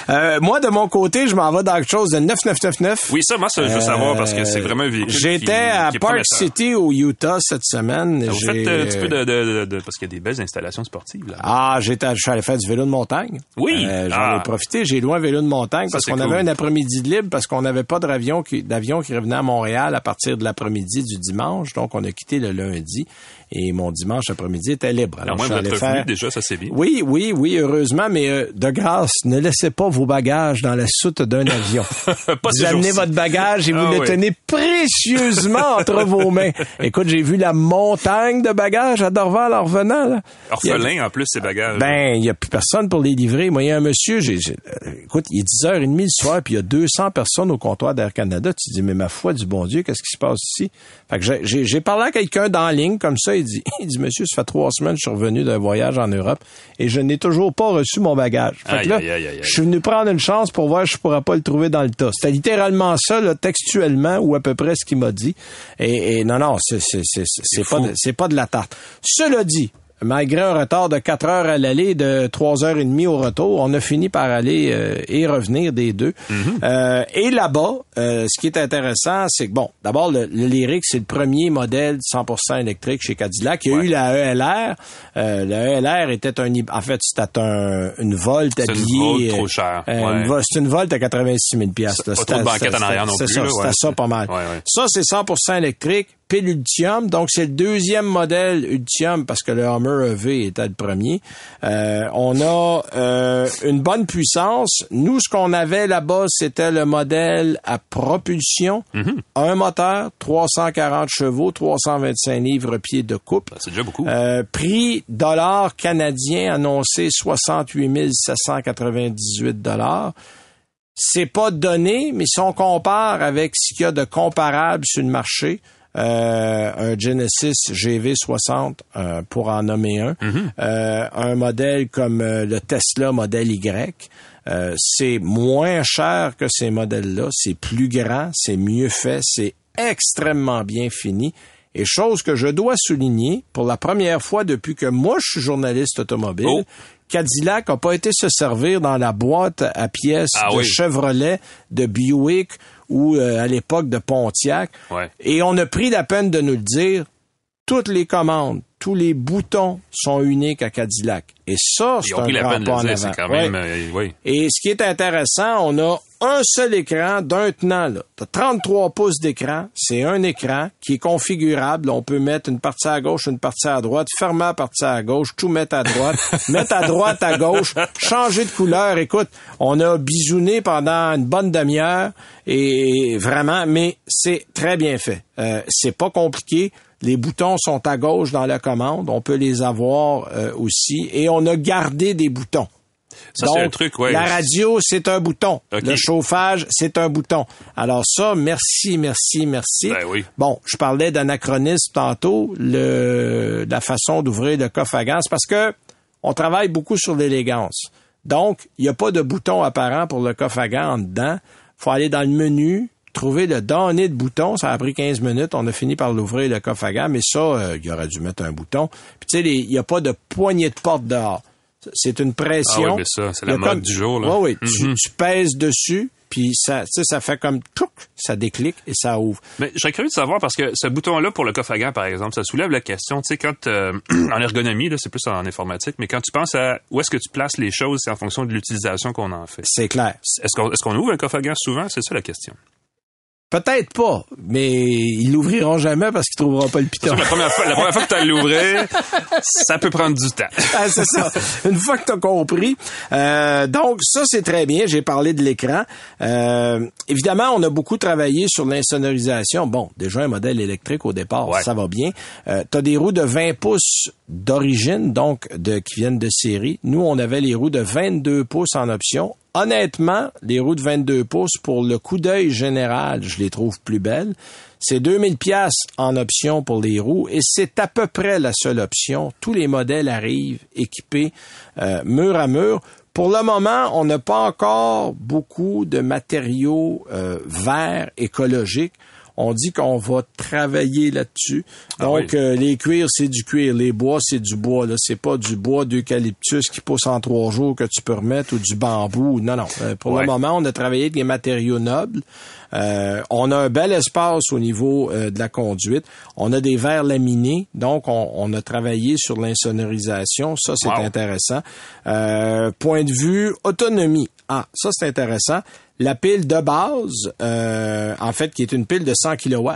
Euh, moi, de mon côté, je m'en vais dans quelque chose de 9999. Oui, ça, moi, ça, je veux savoir parce que Euh, c'est vraiment un véhicule. J'étais à qui est Park prometteur. City au Utah cette semaine. Vous J'ai- faites euh, un petit peu de, de- de- de- parce qu'il y a des belles installations sportives là. Ah, j'étais, je suis allé faire du vélo de montagne. Oui. Euh, j'en Ah. ai profité. J'ai loué un vélo de montagne Ça, parce qu'on cool. avait un après-midi de libre parce qu'on n'avait pas d'avion qui, d'avion qui revenait à Montréal à partir de l'après-midi du dimanche. Donc, on a quitté le lundi et mon dimanche après-midi était libre. Alors, moins je suis revenu, faire... déjà, ça c'est bien. Oui, oui, oui, heureusement, mais euh, de grâce, ne laissez pas vos bagages dans la soute d'un avion. Pas vous amenez votre bagage et vous Ah le oui. tenez précieusement entre vos mains. Écoute, j'ai vu la montagne de bagages à Dorval en revenant. Là. A- Orphelin, en plus, ces bagages. ben, il n'y a plus personne pour les livrer. Moi, il y a un monsieur, j'ai, euh, écoute, il est 10h30 le soir, puis il y a 200 personnes au comptoir d'Air Canada. Tu te dis, mais ma foi du bon Dieu, qu'est-ce qui se passe ici? Fait que j'ai, parlé à quelqu'un dans la ligne, comme ça, il dit, il dit, monsieur, ça fait trois semaines que je suis revenu d'un voyage en Europe et je n'ai toujours pas reçu mon bagage. Fait Aïe, que là, aïe, aïe, aïe, aïe. je suis venu prendre une chance pour voir si je pourrais pas le trouver dans le tas. C'était littéralement ça, là, textuellement, ou à peu près ce qu'il m'a dit. Et, et non, non, c'est, pas, de- pas de la tarte. Cela dit, malgré un retard de 4 heures à l'aller, de 3 heures et demie au retour, on a fini par aller euh, et revenir des deux. Euh, et là-bas, euh, ce qui est intéressant, c'est que, bon, d'abord, le, le Lyric, c'est le premier modèle 100% électrique chez Cadillac. Il y a Ouais. eu la ELR. Euh, la ELR était un... En fait, c'était un, une Volt C'est une habillée... Volt trop euh, chère, euh, ouais. c'est une Volt à 86 000 piastres, là. Pas C'était- trop de banquettes en c'était- arrière non c'est plus, ça, ça pas mal. Ouais. Ça, c'est 100% électrique, pile Ultium. Donc, c'est le deuxième modèle Ultium parce que le Hummer EV était le premier. Euh, on a euh, une bonne puissance. Nous, ce qu'on avait là-bas, c'était le modèle à propulsion. Mm-hmm. Un moteur, 340 chevaux, 325 livres pieds de coupe. C'est déjà beaucoup. Euh, prix dollar canadien annoncé 68 798 dollars. C'est pas donné, mais si on compare avec ce qu'il y a de comparable sur le marché, euh, un Genesis GV60 euh, pour en nommer un, euh, un modèle comme euh, le Tesla modèle Y, euh, c'est moins cher que ces modèles-là, c'est plus grand, c'est mieux fait, c'est extrêmement bien fini. Et chose que je dois souligner, pour la première fois depuis que moi je suis journaliste automobile, Oh. Cadillac n'a pas été se servir dans la boîte à pièces Ah de oui. Chevrolet, de Buick ou euh, à l'époque de Pontiac. Ouais. Et on a pris la peine de nous le dire. Toutes les commandes, tous les boutons sont uniques à Cadillac. Et ça, c'est Ils ont un pris la grand peine de pas le en avant. Ouais. euh, oui. Et ce qui est intéressant, on a un seul écran d'un tenant. Là. T'as 33 pouces d'écran. C'est un écran qui est configurable. On peut mettre une partie à gauche, une partie à droite, fermer la partie à gauche, tout mettre à droite, mettre à droite, à gauche, changer de couleur. Écoute, on a bisouné pendant une bonne demi-heure et vraiment, mais c'est très bien fait. Euh, c'est pas compliqué. Les boutons sont à gauche dans la commande. On peut les avoir euh, aussi. Et on a gardé des boutons. Ça, c'est un truc, ouais. La radio, c'est un bouton. Le chauffage, c'est un bouton. Alors ça, merci, merci, merci. Ben oui. Bon, je parlais d'anachronisme tantôt, le, la façon d'ouvrir le coffre à gaz, parce que on travaille beaucoup sur l'élégance. Donc, il n'y a pas de bouton apparent pour le coffre à gaz en dedans. faut aller dans le menu, trouver le donné de bouton. Ça a pris 15 minutes. On a fini par l'ouvrir, le coffre à gaz. Mais ça, euh, il aurait dû mettre un bouton. Puis tu sais, il n'y a pas de poignée de porte dehors. C'est une pression. Ah oui, mais ça, c'est la mode du jour, là. Oui, oui. tu, Mhm. tu pèses dessus, puis ça, ça fait comme touc, ça déclic et ça ouvre. Mais je serais curieux de savoir parce que ce bouton-là pour le coffre à gants, par exemple, ça soulève la question, tu sais, quand euh, en ergonomie, là, c'est plus en informatique, mais quand tu penses à où est-ce que tu places les choses, c'est en fonction de l'utilisation qu'on en fait. C'est clair. Est-ce qu'on est-ce qu'on ouvre un coffre à gants souvent? C'est ça la question. Peut-être pas, mais ils l'ouvriront jamais parce qu'ils trouveront pas le piton. la première fois, la première fois que tu l'ouvrir, ça peut prendre du temps. Ah, c'est ça. Une fois que tu as compris. Euh, donc, ça, c'est très bien. J'ai parlé de l'écran. Euh, évidemment, on a beaucoup travaillé sur l'insonorisation. Bon, déjà un modèle électrique au départ, Ouais. ça va bien. Euh, tu as des roues de 20 pouces d'origine, donc de qui viennent de série. Nous, on avait les roues de 22 pouces en option. Honnêtement, les roues de 22 pouces, pour le coup d'œil général, je les trouve plus belles. C'est 2000 pièces en option pour les roues et c'est à peu près la seule option. Tous les modèles arrivent équipés euh, mur à mur. Pour le moment, on n'a pas encore beaucoup de matériaux euh, verts écologiques. On dit qu'on va travailler là-dessus. Ah Donc, oui. euh, les cuirs, c'est du cuir. Les bois, c'est du bois. Là, c'est pas du bois d'eucalyptus qui pousse en trois jours que tu peux remettre ou du bambou. Non, non. Euh, pour Ouais. le moment, on a travaillé avec des matériaux nobles. Euh, on a un bel espace au niveau euh, de la conduite. On a des verres laminés, donc on, on a travaillé sur l'insonorisation. Ça, c'est Wow. intéressant. Euh, point de vue autonomie. Ah, ça, c'est intéressant. La pile de base, euh, en fait, qui est une pile de 100 kW,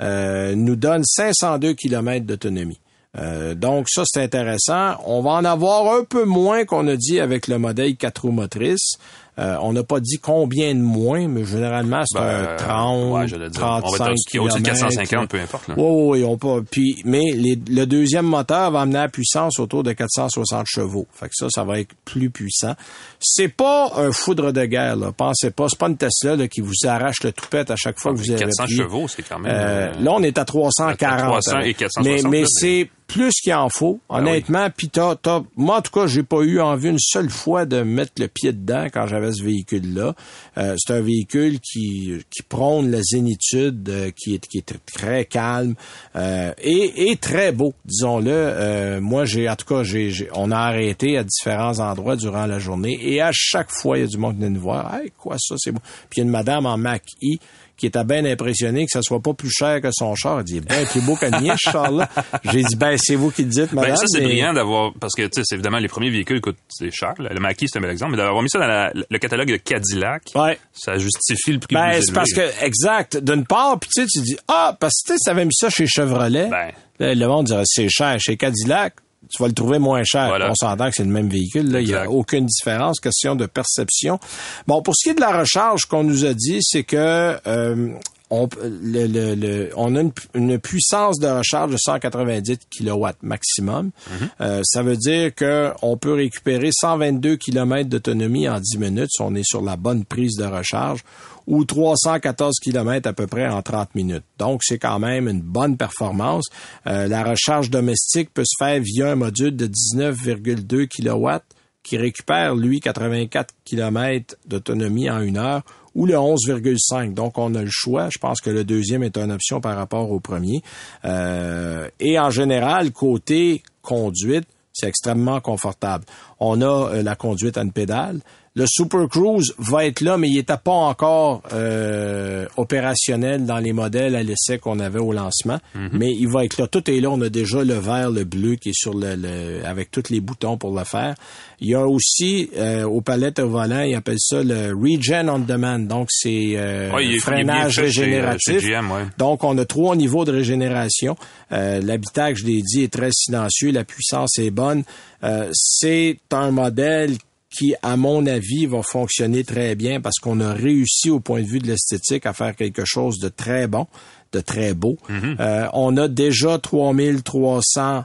euh, nous donne 502 km d'autonomie. Euh, donc ça, c'est intéressant. On va en avoir un peu moins qu'on a dit avec le modèle 4 roues motrices. Euh, on n'a pas dit combien de moins, mais généralement, c'est Ben, un 30, ouais, j'allais dire. 35 On va dire au-dessus de kilomètres, 450, peu importe, là. Oui, oui, oui, on peut. Puis, mais les- le deuxième moteur va amener la puissance autour de 460 chevaux. Fait que ça, ça va être plus puissant. C'est pas un foudre de guerre, là. Pensez pas. C'est pas une Tesla là, qui vous arrache le toupette à chaque fois que vous avez 400 appuyé. chevaux, c'est quand même... Euh, euh, là, on est à 340. 300 et hein. 460, Mais, mais c'est plus qu'il en faut, honnêtement. Puis t'as, t'as- moi, en tout cas, j'ai pas eu envie une seule fois de mettre le pied dedans quand j'avais ce véhicule-là. Euh, c'est un véhicule qui, qui prône la zénitude, euh, qui, est, qui est tr- très calme euh, et, et très beau, disons-le. Euh, moi, j'ai, en tout cas, j'ai, j'ai- on a arrêté à différents endroits durant la journée et à chaque fois, il y a du monde qui vient nous voir. Hey, quoi ça, c'est beau. Puis il y a une madame en Mac-E qui était bien impressionné que ça soit pas plus cher que son char. Elle dit, ben, plus beau que le mien, ce char-là. J'ai dit, ben, c'est vous qui le dites, madame. Ben, ça, c'est mais- brillant d'avoir, parce que, tu sais, c'est évidemment, les premiers véhicules coûtent, c'est cher. là. Le Mackie, c'est un bel exemple, mais d'avoir mis ça dans la- le catalogue de Cadillac, Ouais. ça justifie le prix Ben, c'est parce que, exact, d'une part, puis tu sais, tu dis, ah, parce que, tu sais, ça avait mis ça chez Chevrolet. Ben. Là, le monde dirait, c'est cher. Chez Cadillac, tu vas le trouver moins cher. Voilà. On s'entend que c'est le même véhicule. Là, il n'y a aucune différence. Question de perception. Bon, pour ce qui est de la recharge, ce qu'on nous a dit, c'est que euh, on, le, le- le- on a une, une puissance de recharge de 190 kW maximum. Mhm. Euh, ça veut dire que on peut récupérer 122 km d'autonomie en 10 minutes si on est sur la bonne prise de recharge ou 314 km à peu près en 30 minutes. Donc, c'est quand même une bonne performance. Euh, la recharge domestique peut se faire via un module de 19,2 kW qui récupère, lui, 84 km d'autonomie en une heure ou le 11,5. Donc, on a le choix. Je pense que le deuxième est une option par rapport au premier. Euh, et en général, côté conduite, c'est extrêmement confortable. On a euh, la conduite à une pédale. Le Super Cruise va être là, mais il n'était pas encore euh, opérationnel dans les modèles à l'essai qu'on avait au lancement. Mhm. Mais il va être là. Tout est là. On a déjà le vert, le bleu qui est sur le, le- avec tous les boutons pour le faire. Il y a aussi euh, aux palettes au volant, ils appellent ça le Regen on Demand. Donc c'est euh, Ouais, il est- il est bien freinage chez, euh, régénératif. chez GM, ouais. Donc, on a trois niveaux de régénération. Euh, L'habitacle, je l'ai dit, est très silencieux. La puissance est bonne. Euh, c'est un modèle qui, à mon avis, va fonctionner très bien parce qu'on a réussi au point de vue de l'esthétique à faire quelque chose de très bon, de très beau. Mm-hmm. Euh, on a déjà 3300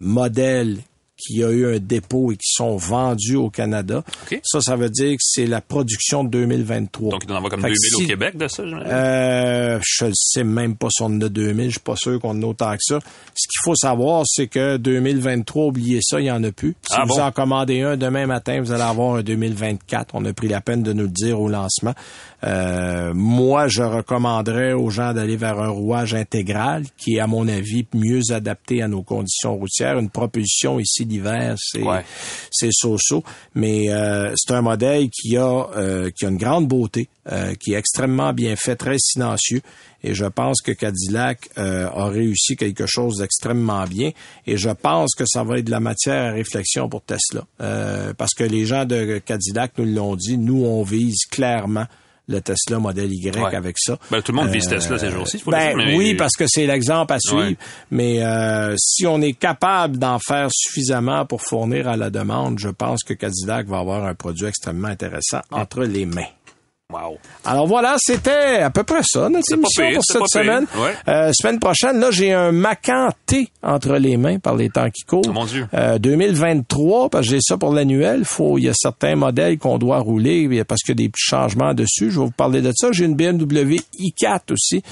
modèles qui a eu un dépôt et qui sont vendus au Canada. Ça, ça veut dire que c'est la production de 2023. Donc, il en avoir comme Fait que 2000 si- au Québec de ça, j'imagine? euh, je ne sais même pas si on en a 2000. Je suis pas sûr qu'on en a autant que ça. Ce qu'il faut savoir, c'est que 2023, oubliez ça, il y en a plus. Si Ah vous bon? en commandez un demain matin, vous allez avoir un 2024. On a pris la peine de nous le dire au lancement. Euh, moi, je recommanderais aux gens d'aller vers un rouage intégral qui est, à mon avis, mieux adapté à nos conditions routières. Une propulsion ici l'hiver, c'est Ouais. c'est so-so, mais euh, c'est un modèle qui a euh, qui a une grande beauté, euh, qui est extrêmement bien fait, très silencieux, et je pense que Cadillac euh, a réussi quelque chose d'extrêmement bien, et je pense que ça va être de la matière à réflexion pour Tesla, Euh, parce que les gens de Cadillac nous l'ont dit, nous on vise clairement le Tesla modèle Y Ouais. avec ça. Ben, tout le monde vise Euh, Tesla ces jours-ci, ben, mais- oui, parce que c'est l'exemple à suivre. Ouais. Mais euh, si on est capable d'en faire suffisamment pour fournir à la demande, je pense que Cadillac va avoir un produit extrêmement intéressant entre les mains. Wow. Alors voilà, c'était à peu près ça notre émission pire, pour cette semaine. Ouais. Euh, semaine prochaine, là, j'ai un Macan T entre les mains par les temps qui courent. Oh, mon Dieu. Euh, 2023, parce que j'ai ça pour l'annuel. Faut, il y a certains modèles qu'on doit rouler parce qu'il y a des petits changements dessus. Je vais vous parler de ça. J'ai une BMW i4 aussi,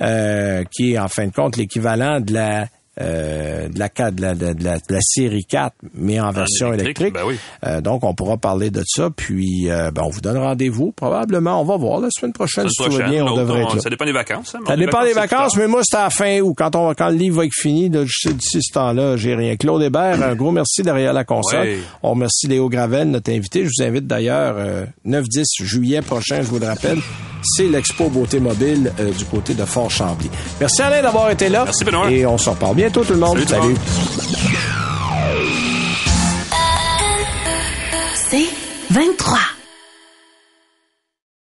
euh, qui est en fin de compte l'équivalent de la euh, de la de la, de la, de la série 4, mais en version électrique, ben oui. Euh, donc, on pourra parler de ça. Puis, euh, ben, on vous donne rendez-vous. Probablement, on va voir la semaine prochaine. Si tout va bien, on devrait être là. Ça dépend des vacances. hein, Ça dépend des vacances, mais moi, c'est à la fin août. Quand, on, quand le livre va être fini, là, je sais, d'ici ce temps-là, j'ai rien. Claude Hébert, un gros merci derrière la console. Ouais. On remercie Léo Gravel, notre invité. Je vous invite d'ailleurs, euh, 9-10 juillet prochain, je vous le rappelle, c'est l'Expo Beauté Mobile euh, du côté de Fort-Chambly. Merci Alain d'avoir été là. Merci, Benoît. Et on se reparle bientôt tout le monde. Salut, monde. C'est 23.